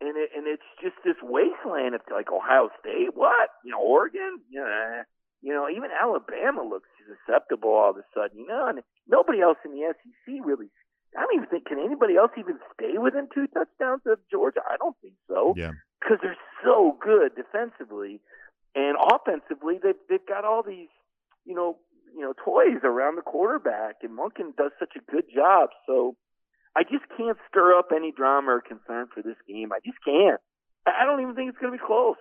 and it, and it's just this wasteland. It's like Ohio State, what? You know, Oregon, yeah. You know, even Alabama looks susceptible all of a sudden. You know, and nobody else in the SEC really. I don't even think can anybody else even stay within two touchdowns of Georgia. I don't think so. Yeah. Because they're so good defensively, and offensively, they've they've got all these, you know, you know toys around the quarterback, and Monken does such a good job. So I just can't stir up any drama or concern for this game. I just can't. I don't even think it's going to be close.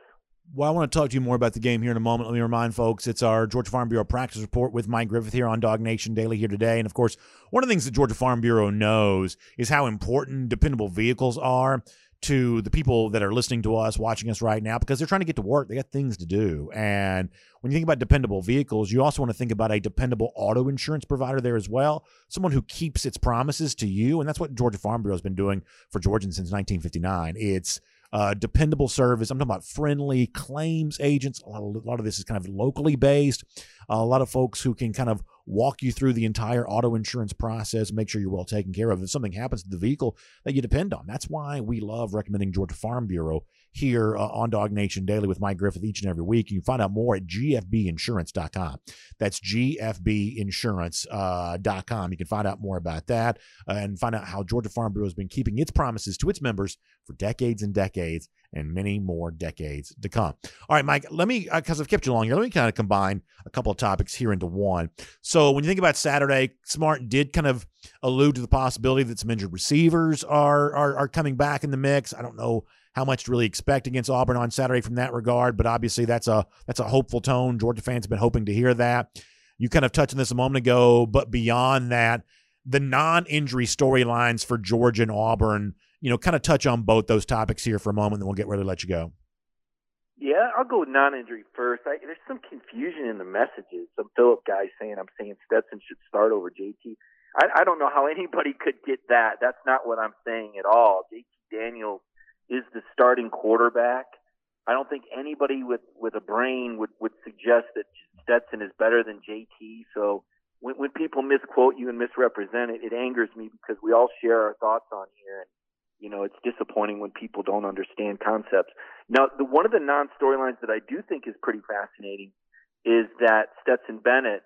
Well, I want to talk to you more about the game here in a moment. Let me remind folks it's our Georgia Farm Bureau practice report with Mike Griffith here on Dog Nation Daily here today. And of course, one of the things that Georgia Farm Bureau knows is how important dependable vehicles are to the people that are listening to us, watching us right now, because they're trying to get to work. They got things to do. And when you think about dependable vehicles, you also want to think about a dependable auto insurance provider there as well. Someone who keeps its promises to you. And that's what Georgia Farm Bureau has been doing for Georgians since 1959. It's uh, dependable service. I'm talking about friendly claims agents. A lot, of, a lot of this is kind of locally based. Uh, a lot of folks who can kind of walk you through the entire auto insurance process, make sure you're well taken care of. If something happens to the vehicle that you depend on, that's why we love recommending Georgia Farm Bureau here uh, on Nation Daily with Mike Griffith each and every week. You can find out more at gfbinsurance.com. That's gfbinsurance.com. Uh, you can find out more about that uh, and find out how Georgia Farm Bureau has been keeping its promises to its members for decades and decades and many more decades to come. All right, Mike, let me, because uh, I've kept you long here, let me kind of combine a couple of topics here into one. So when you think about Saturday, Smart did kind of allude to the possibility that some injured receivers are, are, are coming back in the mix. I don't know how much to really expect against Auburn on Saturday from that regard, but obviously that's a that's a hopeful tone. Georgia fans have been hoping to hear that. You kind of touched on this a moment ago, but beyond that, the non-injury storylines for Georgia and Auburn, you know, kind of touch on both those topics here for a moment, then we'll get ready to let you go. Yeah, I'll go with non-injury first. I, there's some confusion in the messages. Some Philip guys saying I'm saying Stetson should start over JT. I, I don't know how anybody could get that. That's not what I'm saying at all. JT Daniels is the starting quarterback. I don't think anybody with with a brain would would suggest that Stetson is better than JT. So when when people misquote you and misrepresent it, it angers me because we all share our thoughts on here, and you know it's disappointing when people don't understand concepts. Now, the one of the non storylines that I do think is pretty fascinating is that Stetson Bennett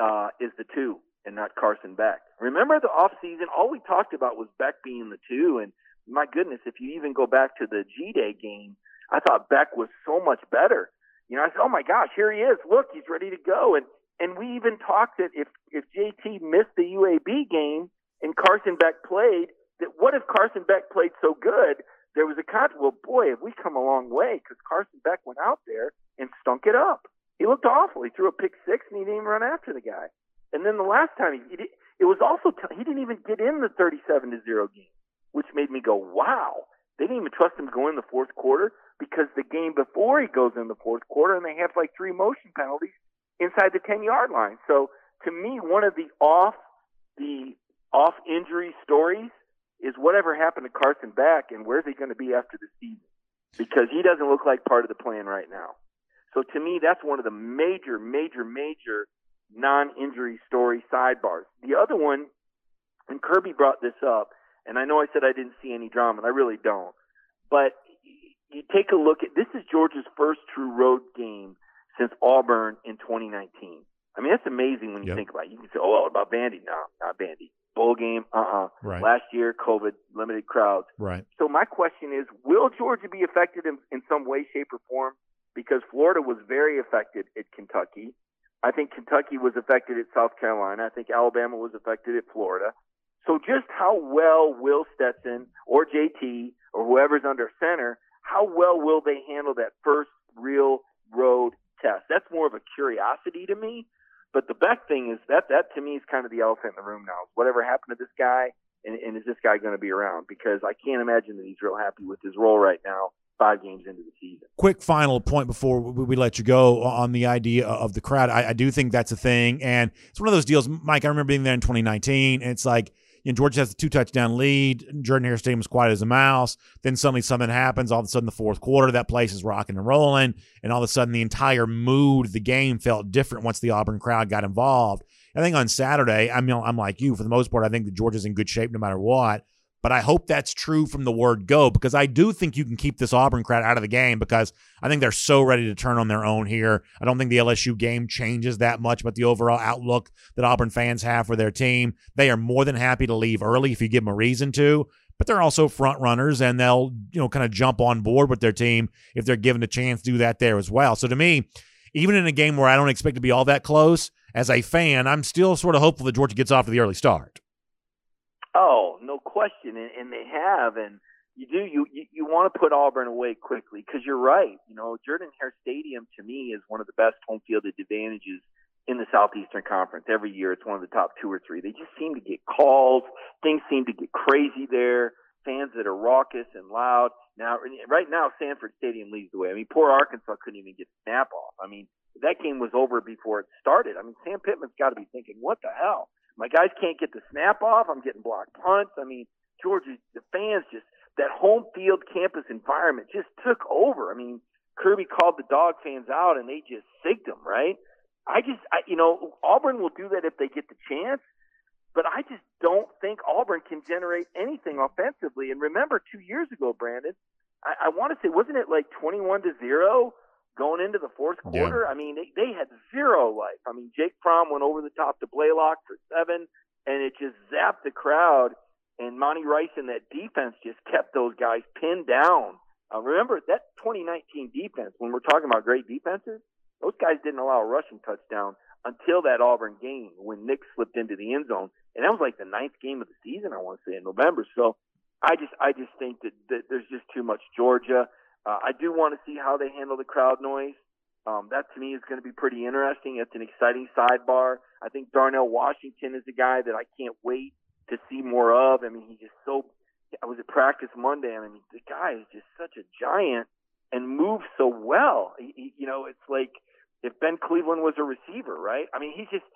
uh, is the two and not Carson Beck. Remember the off season, all we talked about was Beck being the two, and my goodness, if you even go back to the G Day game, I thought Beck was so much better. You know, I said, "Oh my gosh, here he is! Look, he's ready to go." And and we even talked that if if JT missed the UAB game and Carson Beck played, that what if Carson Beck played so good? There was a con. Well, boy, have we come a long way because Carson Beck went out there and stunk it up. He looked awful. He threw a pick six and he didn't even run after the guy. And then the last time he, he did, it was also t- he didn't even get in the 37 to zero game, which made me go, wow. They didn't even trust him to go in the fourth quarter because the game before he goes in the fourth quarter and they have like three motion penalties inside the 10 yard line. So to me, one of the off the off injury stories is whatever happened to Carson Beck and where's he going to be after the season because he doesn't look like part of the plan right now. So to me, that's one of the major, major, major non-injury story sidebars. The other one, and Kirby brought this up, and I know I said I didn't see any drama, and I really don't. But you take a look at this is Georgia's first true road game since Auburn in 2019. I mean, that's amazing when you yep. think about it. You can say, oh, well, about Vandy. No, not Vandy. Bowl game? Uh-uh. Right. Last year, COVID, limited crowds. Right. So my question is, will Georgia be affected in, in some way, shape, or form? Because Florida was very affected at Kentucky. I think Kentucky was affected at South Carolina. I think Alabama was affected at Florida. So just how well will Stetson or JT or whoever's under center, how well will they handle that first real road test? That's more of a curiosity to me. But the best thing is that that to me is kind of the elephant in the room now. Whatever happened to this guy, and, and is this guy going to be around? Because I can't imagine that he's real happy with his role right now five games into the season. Quick final point before we let you go on the idea of the crowd. I, I, do think that's a thing, and it's one of those deals. Mike, I remember being there in 2019, and it's like. You know, Georgia has a two touchdown lead. Jordan Hare Stadium was quiet as a mouse. Then suddenly something happens. All of a sudden, the fourth quarter, that place is rocking and rolling. And all of a sudden, the entire mood of the game felt different once the Auburn crowd got involved. I think on Saturday, I mean, I'm like you. For the most part, I think that Georgia's in good shape no matter what. But I hope that's true from the word go because I do think you can keep this Auburn crowd out of the game because I think they're so ready to turn on their own here. I don't think the LSU game changes that much, but the overall outlook that Auburn fans have for their team, they are more than happy to leave early if you give them a reason to. But they're also front runners and they'll, you know, kind of jump on board with their team if they're given a chance to do that there as well. So to me, even in a game where I don't expect to be all that close, as a fan, I'm still sort of hopeful that Georgia gets off to the early start. Oh, no question, and, and they have, and you do you you, you want to put Auburn away quickly because you're right. You know, Jordan Hare Stadium to me is one of the best home field advantages in the Southeastern Conference. Every year, it's one of the top two or three. They just seem to get calls. Things seem to get crazy there. Fans that are raucous and loud. Now, right now, Sanford Stadium leads the way. I mean, poor Arkansas couldn't even get snap off. I mean, that game was over before it started. I mean, Sam Pittman's got to be thinking, what the hell? My guys can't get the snap off. I'm getting blocked punts. I mean, Georgia, the fans just that home field campus environment just took over. I mean, Kirby called the dog fans out and they just sigged them, right? I just, I, you know, Auburn will do that if they get the chance, but I just don't think Auburn can generate anything offensively. And remember, two years ago, Brandon, I, I want to say, wasn't it like 21 to zero going into the fourth quarter, yeah. I mean, they, they had zero life. I mean, Jake Fromm went over the top to Blaylock for seven, and it just zapped the crowd. And Monty Rice and that defense just kept those guys pinned down. Uh, remember that 2019 defense. When we're talking about great defenses, those guys didn't allow a rushing touchdown until that Auburn game when Nix slipped into the end zone, and that was like the ninth game of the season. I want to say in November. So I just I just think that, that there's just too much Georgia. Uh, I do want to see how they handle the crowd noise. Um, that to me is going to be pretty interesting. It's an exciting sidebar. I think Darnell Washington is a guy that I can't wait to see more of. I mean, he's just so. I was at practice Monday, and I mean, the guy is just such a giant and moves so well. He, he, you know, it's like if Ben Cleveland was a receiver, right? I mean, he's just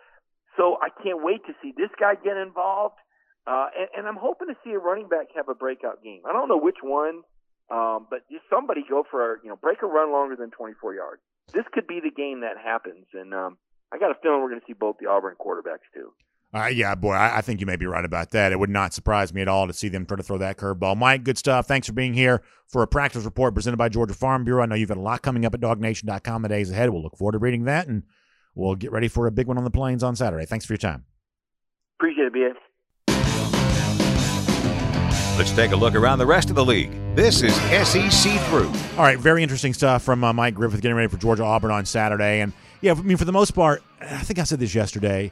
so. I can't wait to see this guy get involved. Uh, and, and I'm hoping to see a running back have a breakout game. I don't know which one. Um, but just somebody go for you know break a run longer than 24 yards. This could be the game that happens, and um, I got a feeling we're going to see both the Auburn quarterbacks too. Uh, yeah, boy, I, I, think you may be right about that. It would not surprise me at all to see them try to throw that curveball. Mike, good stuff. Thanks for being here for a practice report presented by Georgia Farm Bureau. I know you've got a lot coming up at DawgNation.com the days ahead. We'll look forward to reading that, and we'll get ready for a big one on the plains on Saturday. Thanks for your time. Appreciate it, BA. Let's take a look around the rest of the league. This is SEC Through. All right, very interesting stuff from uh, Mike Griffith getting ready for Georgia Auburn on Saturday. And yeah, I mean, for the most part, I think I said this yesterday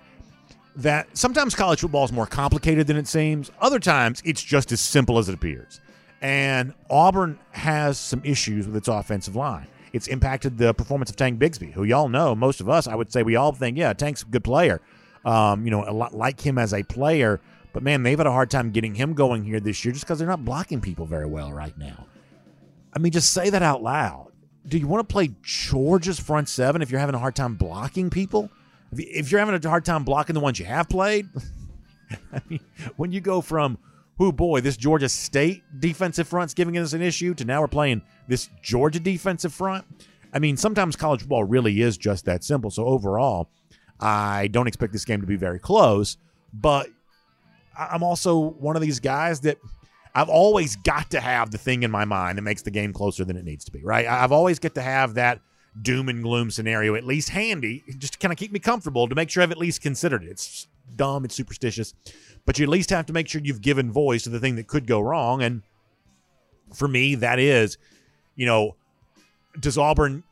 that sometimes college football is more complicated than it seems. Other times, it's just as simple as it appears. And Auburn has some issues with its offensive line. It's impacted the performance of Tank Bigsby, who y'all know, most of us, I would say we all think, yeah, Tank's a good player. Um, you know, a lot like him as a player. But man, they've had a hard time getting him going here this year just because they're not blocking people very well right now. I mean, just say that out loud. Do you want to play Georgia's front seven if you're having a hard time blocking people? If you're having a hard time blocking the ones you have played, [laughs] I mean, when you go from, oh boy, this Georgia State defensive front's giving us an issue to now we're playing this Georgia defensive front. I mean, sometimes college football really is just that simple. So overall, I don't expect this game to be very close, but I'm also one of these guys that I've always got to have the thing in my mind that makes the game closer than it needs to be, right? I've always got to have that doom and gloom scenario at least handy just to kind of keep me comfortable to make sure I've at least considered it. It's dumb, it's superstitious, but you at least have to make sure you've given voice to the thing that could go wrong. And for me, that is, you know, does Auburn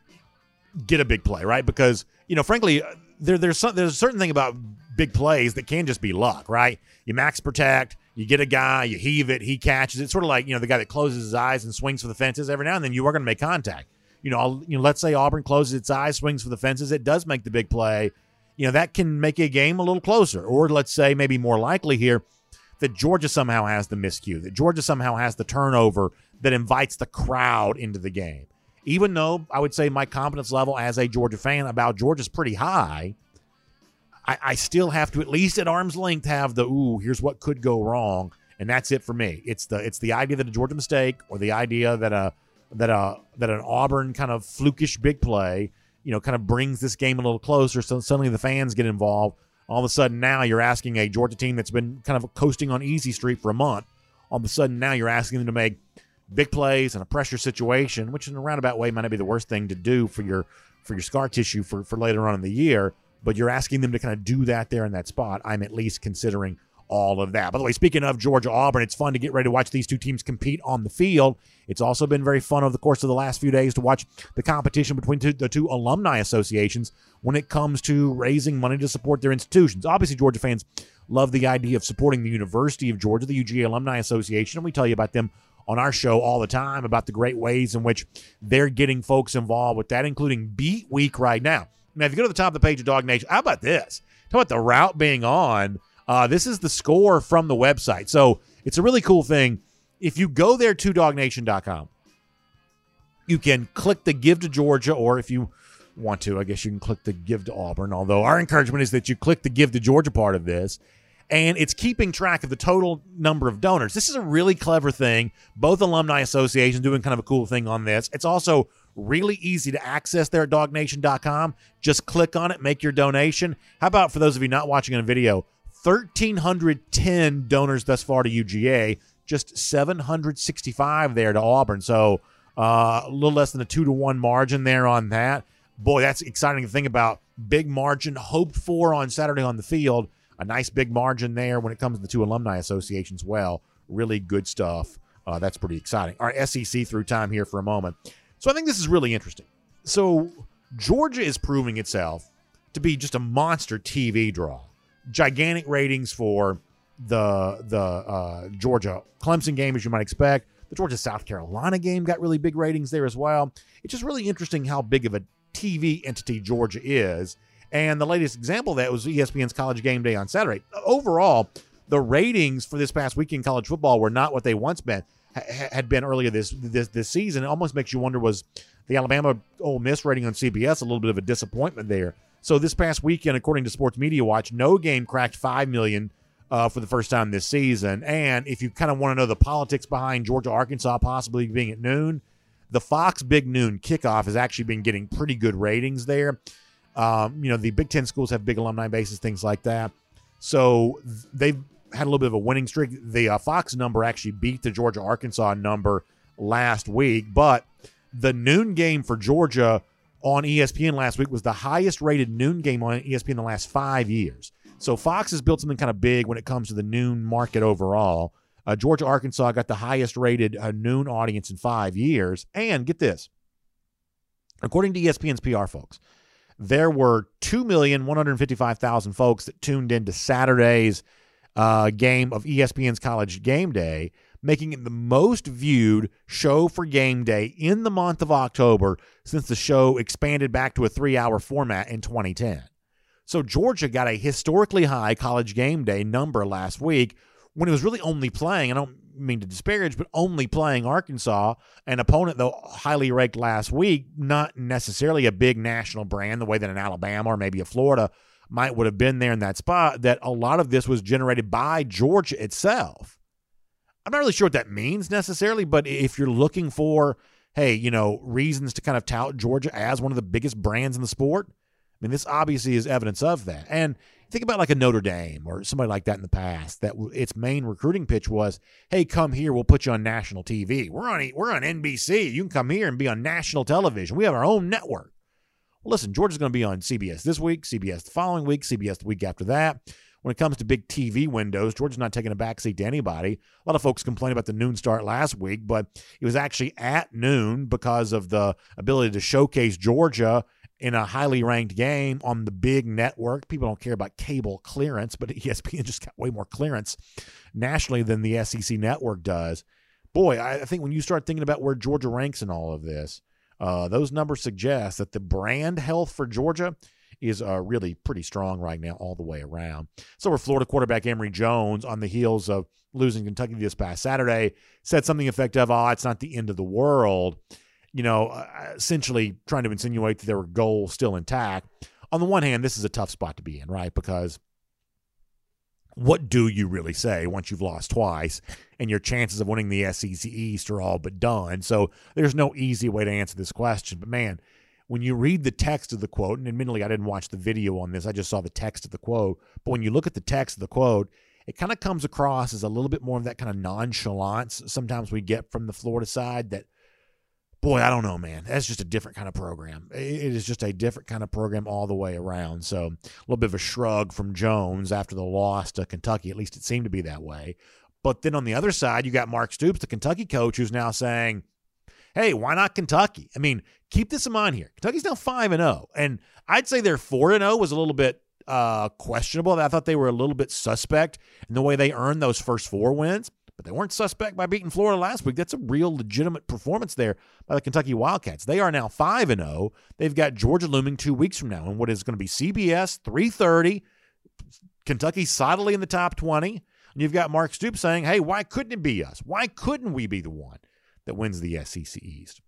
get a big play, right? Because, you know, frankly, uh, there, there's some, there's a certain thing about big plays that can just be luck, right? You max protect, you get a guy, you heave it, he catches it. Sort of like, you know, the guy that closes his eyes and swings for the fences every now and then you are going to make contact. You know, I'll, you know, let's say Auburn closes its eyes, swings for the fences, it does make the big play. You know, that can make a game a little closer. Or let's say maybe more likely here that Georgia somehow has the miscue, that Georgia somehow has the turnover that invites the crowd into the game. Even though I would say my confidence level as a Georgia fan about Georgia is pretty high, I, I still have to at least at arm's length have the ooh, here's what could go wrong, and that's it for me. It's the it's the idea that a Georgia mistake or the idea that a that a that an Auburn kind of flukish big play, you know, kind of brings this game a little closer. So suddenly the fans get involved. All of a sudden now you're asking a Georgia team that's been kind of coasting on easy street for a month. All of a sudden now you're asking them to make big plays in a pressure situation, which in a roundabout way might not be the worst thing to do for your for your scar tissue for for later on in the year but you're asking them to kind of do that there in that spot. I'm at least considering all of that. By the way, speaking of Georgia Auburn, it's fun to get ready to watch these two teams compete on the field. It's also been very fun over the course of the last few days to watch the competition between two, the two alumni associations when it comes to raising money to support their institutions. Obviously, Georgia fans love the idea of supporting the University of Georgia, the UGA Alumni Association, and we tell you about them on our show all the time about the great ways in which they're getting folks involved with that, including Beat Week right now. Now, if you go to the top of the page of Dog Nation, how about this? Talk about the route being on. Uh, this is the score from the website. So it's a really cool thing. If you go there to dawgnation.com, you can click the give to Georgia, or if you want to, I guess you can click the give to Auburn. Although our encouragement is that you click the give to Georgia part of this, and it's keeping track of the total number of donors. This is a really clever thing. Both alumni associations doing kind of a cool thing on this. It's also Really easy to access there at dawgnation.com. Just click on it, make your donation. How about for those of you not watching on a video, 1,310 donors thus far to UGA, just 765 there to Auburn. So uh, a little less than a two to one margin there on that. Boy, that's exciting to think about. Big margin hoped for on Saturday on the field. A nice big margin there when it comes to the two alumni associations. Well, really good stuff. Uh, that's pretty exciting. All right, SEC through time here for a moment. So I think this is really interesting. So Georgia is proving itself to be just a monster TV draw. Gigantic ratings for the the uh, Georgia Clemson game, as you might expect. The Georgia South Carolina game got really big ratings there as well. It's just really interesting how big of a TV entity Georgia is. And the latest example of that was ESPN's College Game Day on Saturday. Overall, the ratings for this past week in college football were not what they once been had been earlier this this this season. It almost makes you wonder was the Alabama Ole Miss rating on CBS a little bit of a disappointment there. So this past weekend, according to Sports Media Watch, no game cracked five million uh, for the first time this season. And if you kind of want to know the politics behind Georgia Arkansas possibly being at noon, the Fox Big Noon kickoff has actually been getting pretty good ratings there. Um, you know, the Big Ten schools have big alumni bases, things like that. So they've had a little bit of a winning streak. The uh, Fox number actually beat the Georgia Arkansas number last week, but the noon game for Georgia on ESPN last week was the highest rated noon game on ESPN in the last five years. So Fox has built something kind of big when it comes to the noon market overall. Uh, Georgia Arkansas got the highest rated uh, noon audience in five years. And get this according to ESPN's PR folks, there were 2,155,000 folks that tuned into Saturday's uh, game of ESPN's College Game Day, making it the most viewed show for game day in the month of October since the show expanded back to a three hour format in 2010. So Georgia got a historically high college game day number last week when it was really only playing. I don't mean to disparage, but only playing Arkansas, an opponent though highly ranked last week, not necessarily a big national brand the way that an Alabama or maybe a Florida might would have been there in that spot. That a lot of this was generated by Georgia itself. I'm not really sure what that means necessarily, but if you're looking for, hey, you know, reasons to kind of tout Georgia as one of the biggest brands in the sport, I mean, this obviously is evidence of that. And think about like a Notre Dame or somebody like that in the past that its main recruiting pitch was, "Hey, come here, we'll put you on national TV. We're on we're on NBC. You can come here and be on national television. We have our own network." Listen, Georgia's going to be on CBS this week, CBS the following week, CBS the week after that. When it comes to big TV windows, Georgia's not taking a backseat to anybody. A lot of folks complained about the noon start last week, but it was actually at noon because of the ability to showcase Georgia in a highly ranked game on the big network. People don't care about cable clearance, but [laughs] ESPN just got way more clearance nationally than the SEC network does. Boy, I think when you start thinking about where Georgia ranks in all of this, uh, those numbers suggest that the brand health for Georgia is uh, really pretty strong right now, all the way around. So, we're Florida quarterback Emory Jones on the heels of losing Kentucky this past Saturday said something effective, "Oh, it's not the end of the world." you know, uh, essentially trying to insinuate that their goal still intact. On the one hand, this is a tough spot to be in, right? Because what do you really say once you've lost twice and your chances of winning the SEC East are all but done? So there's no easy way to answer this question. But man, when you read the text of the quote, and admittedly, I didn't watch the video on this, I just saw the text of the quote. But when you look at the text of the quote, it kind of comes across as a little bit more of that kind of nonchalance sometimes we get from the Florida side that boy, I don't know, man. That's just a different kind of program. It is just a different kind of program all the way around. So a little bit of a shrug from Jones after the loss to Kentucky. At least it seemed to be that way. But then on the other side, you got Mark Stoops, the Kentucky coach, who's now saying, hey, why not Kentucky? I mean, keep this in mind here. Kentucky's now 5 and 0. And I'd say their 4 and 0 was a little bit uh, questionable. I thought they were a little bit suspect in the way they earned those first four wins but they weren't suspect by beating Florida last week. That's a real legitimate performance there by the Kentucky Wildcats. They are now 5 and 0. They've got Georgia looming 2 weeks from now and what is going to be CBS 3:30. Kentucky solidly in the top 20. And you've got Mark Stoops saying, "Hey, why couldn't it be us? Why couldn't we be the one that wins the SEC East?"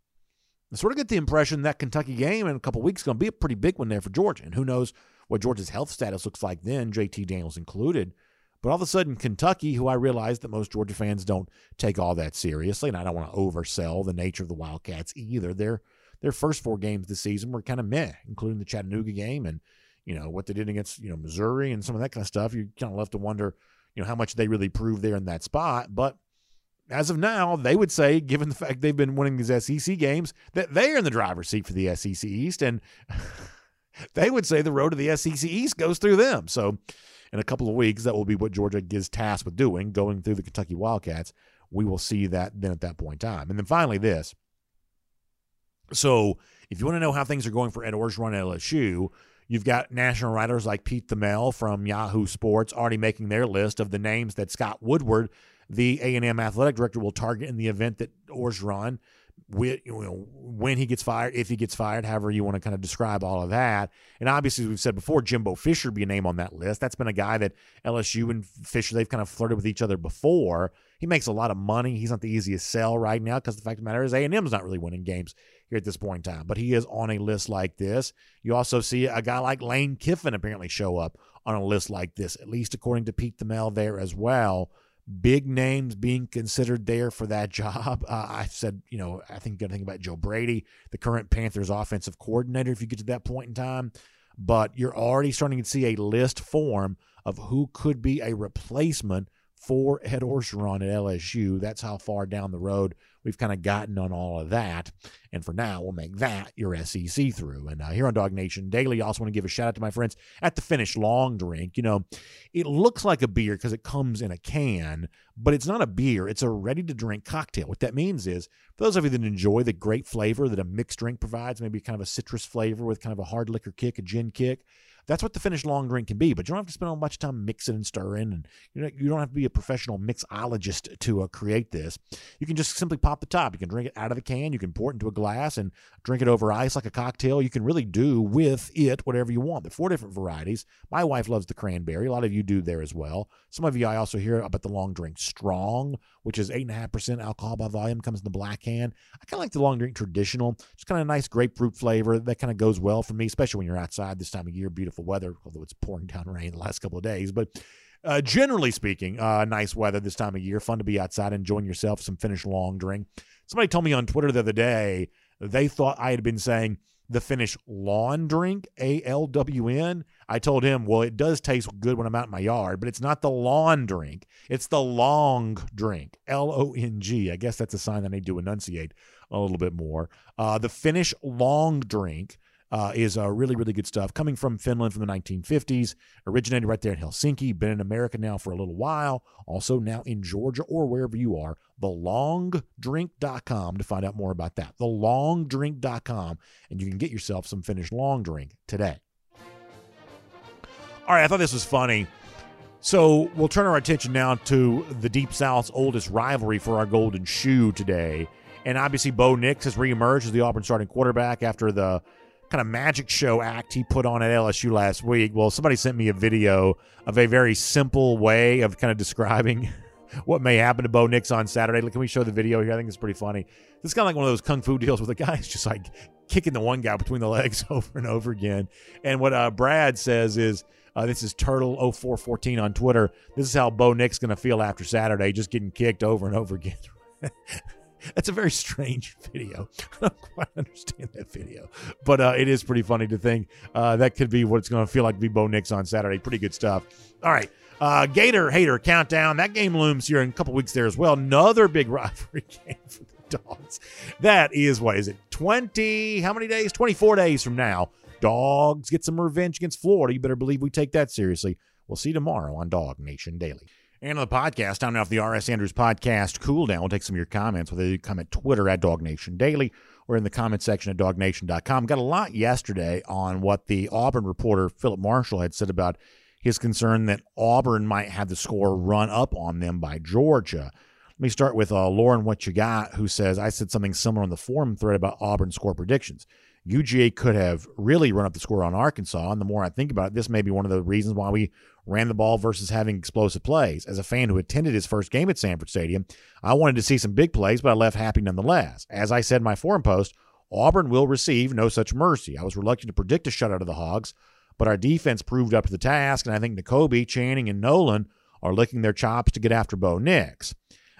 I sort of get the impression that Kentucky game in a couple weeks is going to be a pretty big one there for Georgia. And who knows what Georgia's health status looks like then, JT Daniels included. But all of a sudden, Kentucky, who I realize that most Georgia fans don't take all that seriously, and I don't want to oversell the nature of the Wildcats either. Their their first four games this season were kind of meh, including the Chattanooga game and you know what they did against you know Missouri and some of that kind of stuff. You kind of left to wonder, you know, how much they really proved there in that spot. But as of now, they would say, given the fact they've been winning these SEC games, that they're in the driver's seat for the SEC East, and [laughs] they would say the road to the SEC East goes through them. So in a couple of weeks, that will be what Georgia is tasked with doing, going through the Kentucky Wildcats. We will see that then at that point in time. And then finally, this. So, if you want to know how things are going for Ed Orgeron at LSU, you've got national writers like Pete Thamel from Yahoo Sports already making their list of the names that Scott Woodward, the A&M athletic director, will target in the event that Orgeron with, you know, when he gets fired, if he gets fired, however you want to kind of describe all of that. And obviously, we've said before, Jimbo Fisher be a name on that list. That's been a guy that LSU and Fisher, they've kind of flirted with each other before. He makes a lot of money. He's not the easiest sell right now because the fact of the matter is A&M's not really winning games here at this point in time. But he is on a list like this. You also see a guy like Lane Kiffin apparently show up on a list like this, at least according to Pete the Thamel there as well big names being considered there for that job. [laughs] Uh, I said, you know, I think got to think about Joe Brady, the current Panthers offensive coordinator, if you get to that point in time. But you're already starting to see a list form of who could be a replacement for Ed Orgeron at LSU. That's how far down the road we've kind of gotten on all of that. And for now, we'll make that your SEC through. And uh, here on Dog Nation Daily, I also want to give a shout out to my friends at the Finnish Long Drink. You know, it looks like a beer because it comes in a can, but it's not a beer. It's a ready to drink cocktail. What that means is, for those of you that enjoy the great flavor that a mixed drink provides, maybe kind of a citrus flavor with kind of a hard liquor kick, a gin kick, that's what the Finnish long drink can be. But you don't have to spend much time mixing and stirring, and you know, you don't have to be a professional mixologist to uh, create this. You can just simply pop the top. You can drink it out of the can. You can pour it into a glass and drink it over ice like a cocktail. You can really do with it whatever you want. There are four different varieties. My wife loves the cranberry. A lot of you do there as well. Some of you I also hear about the long drink strong, which is eight and a half percent alcohol by volume, comes in the black can. I kind of like the long drink traditional. Just kind of a nice grapefruit flavor that kind of goes well for me, especially when you're outside this time of year. Beautiful beautiful weather, although it's pouring down rain the last couple of days. But uh, generally speaking, uh, nice weather this time of year. Fun to be outside, enjoying yourself, some Finnish long drink. Somebody told me on Twitter the other day they thought I had been saying the Finnish lawn drink, A L W N. I told him, well, it does taste good when I'm out in my yard, but it's not the lawn drink. It's the long drink, L O N G. I guess that's a sign that I need to enunciate a little bit more. Uh, the Finnish long drink uh, is uh, really, really good stuff. Coming from Finland from the 1950s, originated right there in Helsinki, been in America now for a little while, also now in Georgia or wherever you are. TheLongDrink.com to find out more about that. TheLongDrink.com, and you can get yourself some Finnish long drink today. All right, I thought this was funny. So we'll turn our attention now to the Deep South's oldest rivalry for our Golden Shoe today. And obviously, Bo Nix has reemerged as the Auburn starting quarterback after the kind of magic show act he put on at LSU last week. Well, somebody sent me a video of a very simple way of kind of describing [laughs] what may happen to Bo Nix on Saturday. Can we show the video here? I think it's pretty funny. This is kind of like one of those kung fu deals where the guy's just like kicking the one guy between the legs [laughs] over and over again. And what uh, Brad says is, uh, this is Turtle0414 on Twitter. This is how Bo Nix going to feel after Saturday, just getting kicked over and over again. [laughs] That's a very strange [laughs] video. I don't quite understand that video, but uh, it is pretty funny to think uh, that could be what it's going to feel like to be Bo Nix on Saturday. Pretty good stuff. All right. Uh, Gator Hater countdown. That game looms here in a couple weeks there as well. Another big [laughs] rivalry game for the Dogs. That is what is it? Twenty? How many days? Twenty-four days from now. Dogs get some revenge against Florida. You better believe we take that seriously. We'll see you tomorrow on Dog Nation Daily. And on the podcast, now for the RS Andrews podcast cool down. We'll take some of your comments, whether you comment Twitter at Dog Nation Daily or in the comment section at dawgnation.com. Got a lot yesterday on what the Auburn reporter Philip Marshall had said about his concern that Auburn might have the score run up on them by Georgia. Let me start with uh, Lauren What You Got, who says, I said something similar on the forum thread about Auburn score predictions. UGA could have really run up the score on Arkansas. And the more I think about it, this may be one of the reasons why we ran the ball versus having explosive plays. As a fan who attended his first game at Sanford Stadium, I wanted to see some big plays, but I left happy nonetheless. As I said in my forum post, Auburn will receive no such mercy. I was reluctant to predict a shutout of the Hogs, but our defense proved up to the task, and I think Nakobe, Channing, and Nolan are licking their chops to get after Bo Nix.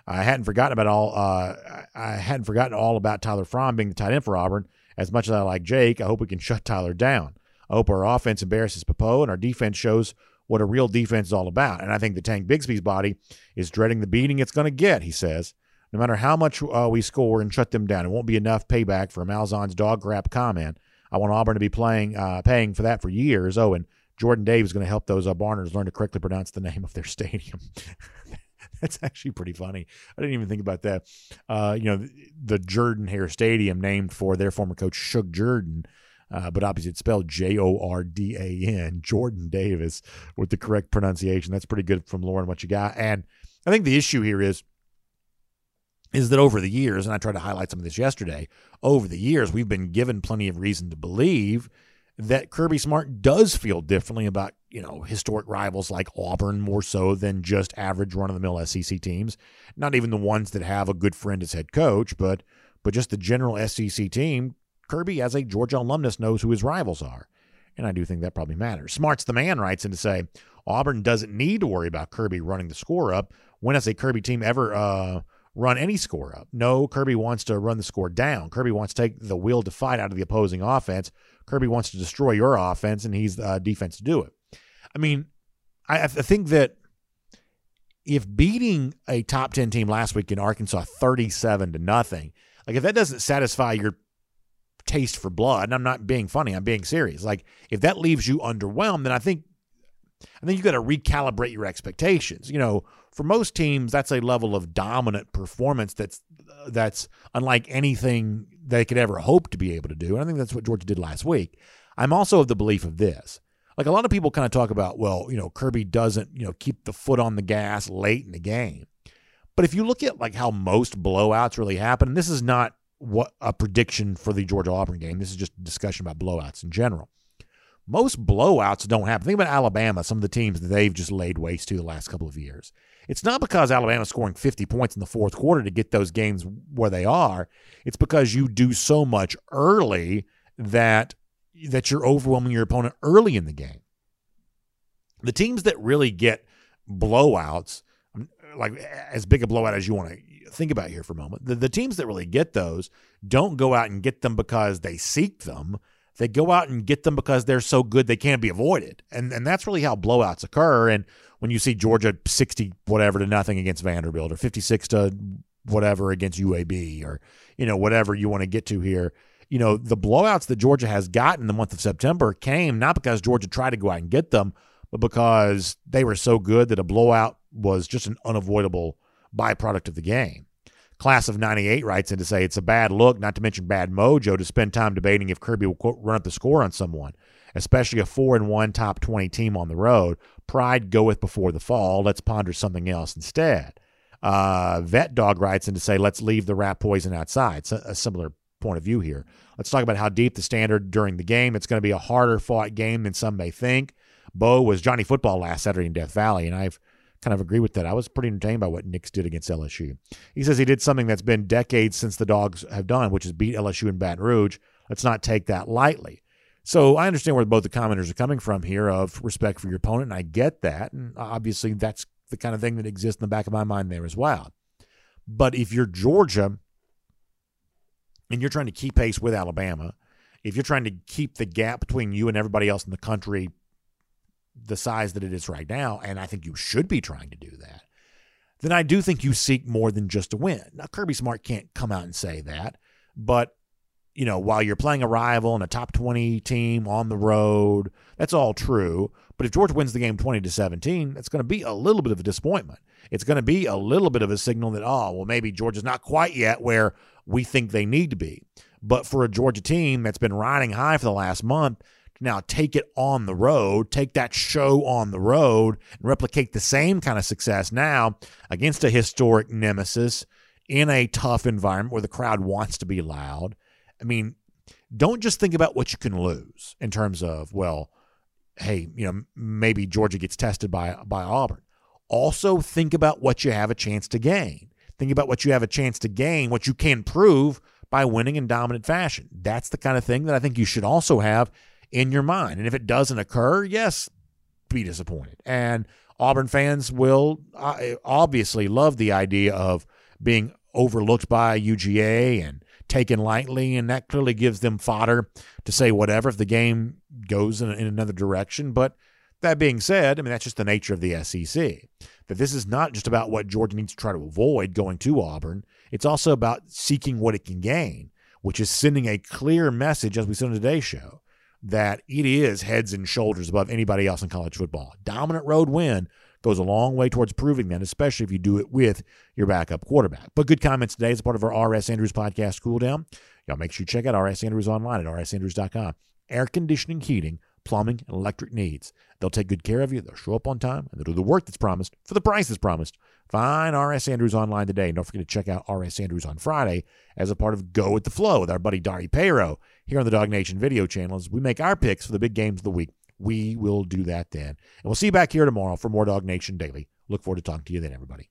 I hadn't forgotten about all. Uh, I hadn't forgotten all about Tyler Fromm being the tight end for Auburn as much as I like Jake, I hope we can shut Tyler down. I hope our offense embarrasses Pappoe and our defense shows what a real defense is all about. And I think the Tank Bigsby's body is dreading the beating it's going to get, he says. No matter how much uh, we score and shut them down, it won't be enough payback for Malzahn's dog crap comment. I want Auburn to be playing, uh, paying for that for years. Oh, and Jordan Davis going to help those uh, Barners learn to correctly pronounce the name of their stadium. [laughs] That's actually pretty funny. I didn't even think about that. Uh, you know, the, the Jordan Hare Stadium named for their former coach Shug Jordan. Uh, but obviously it's spelled J O R D A N, Jordan Davis, with the correct pronunciation. That's pretty good from Lauren. What you got? And I think the issue here is is that over the years, and I tried to highlight some of this yesterday, over the years we've been given plenty of reason to believe that Kirby Smart does feel differently about, you know, historic rivals like Auburn more so than just average run of the mill SEC teams. Not even the ones that have a good friend as head coach, but but just the general SEC team. Kirby, as a Georgia alumnus, knows who his rivals are. And I do think that probably matters. Smart's the man writes in to say Auburn doesn't need to worry about Kirby running the score up. When has a Kirby team ever uh, run any score up? No, Kirby wants to run the score down. Kirby wants to take the will to fight out of the opposing offense Kirby wants to destroy your offense, and he's uh, defense to do it. I mean, I, I think that if beating a top 10 team last week in Arkansas 37 to nothing, like if that doesn't satisfy your taste for blood, and I'm not being funny, I'm being serious. Like if that leaves you underwhelmed, then I think I think you got to recalibrate your expectations. You know, for most teams, that's a level of dominant performance that's that's unlike anything they could ever hope to be able to do. And I think that's what Georgia did last week. I'm also of the belief of this. Like a lot of people kind of talk about, well, you know, Kirby doesn't, you know, keep the foot on the gas late in the game. But if you look at like how most blowouts really happen, and this is not what a prediction for the Georgia Auburn game. This is just a discussion about blowouts in general. Most blowouts don't happen. Think about Alabama, some of the teams that they've just laid waste to the last couple of years. It's not because Alabama's scoring 50 points in the fourth quarter to get those games where they are. It's because you do so much early that that you're overwhelming your opponent early in the game. The teams that really get blowouts, like as big a blowout as you want to think about here for a moment, the, the teams that really get those don't go out and get them because they seek them. They go out and get them because they're so good they can't be avoided. And and that's really how blowouts occur. And when you see Georgia 60 whatever to nothing against Vanderbilt or 56 to whatever against UAB or you know whatever you want to get to here, you know, the blowouts that Georgia has gotten in the month of September came not because Georgia tried to go out and get them, but because they were so good that a blowout was just an unavoidable byproduct of the game. Class of 98 writes in to say it's a bad look, not to mention bad mojo, to spend time debating if Kirby will quote, run up the score on someone, especially a 4 and 1 top 20 team on the road. Pride goeth before the fall. Let's ponder something else instead. Uh, Vet Dog writes in to say, let's leave the rat poison outside. It's a, a similar point of view here. Let's talk about how deep the standard during the game. It's going to be a harder fought game than some may think. Bo was Johnny Football last Saturday in Death Valley, and I've kind of agree with that. I was pretty entertained by what Nix did against LSU. He says he did something that's been decades since the Dogs have done, which is beat LSU in Baton Rouge. Let's not take that lightly. So I understand where both the commenters are coming from here of respect for your opponent, and I get that. And obviously, that's the kind of thing that exists in the back of my mind there as well. But if you're Georgia and you're trying to keep pace with Alabama, if you're trying to keep the gap between you and everybody else in the country the size that it is right now, and I think you should be trying to do that, then I do think you seek more than just a win. Now, Kirby Smart can't come out and say that, but you know, while you're playing a rival and a top 20 team on the road, that's all true. But if Georgia wins the game 20 to 17, it's going to be a little bit of a disappointment. It's going to be a little bit of a signal that, oh, well, maybe Georgia's not quite yet where we think they need to be. But for a Georgia team that's been riding high for the last month, now take it on the road, take that show on the road, and replicate the same kind of success now against a historic nemesis in a tough environment where the crowd wants to be loud. I mean, don't just think about what you can lose in terms of, well, hey, you know, maybe Georgia gets tested by by Auburn. Also think about what you have a chance to gain. Think about what you have a chance to gain, what you can prove by winning in dominant fashion. That's the kind of thing that I think you should also have in your mind. And if it doesn't occur, yes, be disappointed. And Auburn fans will uh, obviously love the idea of being overlooked by UGA and taken lightly, and that clearly gives them fodder to say whatever if the game goes in, in another direction. But that being said, I mean, that's just the nature of the SEC. That this is not just about what Georgia needs to try to avoid going to Auburn, it's also about seeking what it can gain, which is sending a clear message, as we said on today's show, that it is heads and shoulders above anybody else in college football. Dominant road win goes a long way towards proving that, especially if you do it with your backup quarterback. But good comments today as part of our RS Andrews podcast cool down. Y'all make sure you check out RS Andrews online at rsandrews.com. Air conditioning, heating, plumbing, and electric needs. They'll take good care of you. They'll show up on time and they'll do the work that's promised for the price that's promised. Find RS Andrews online today. And don't forget to check out RS Andrews on Friday as a part of Go with the Flow with our buddy Dari Payro here on the DawgNation video channel as we make our picks for the big games of the week. We will do that then. And we'll see you back here tomorrow for more DawgNation Daily. Look forward to talking to you then, everybody.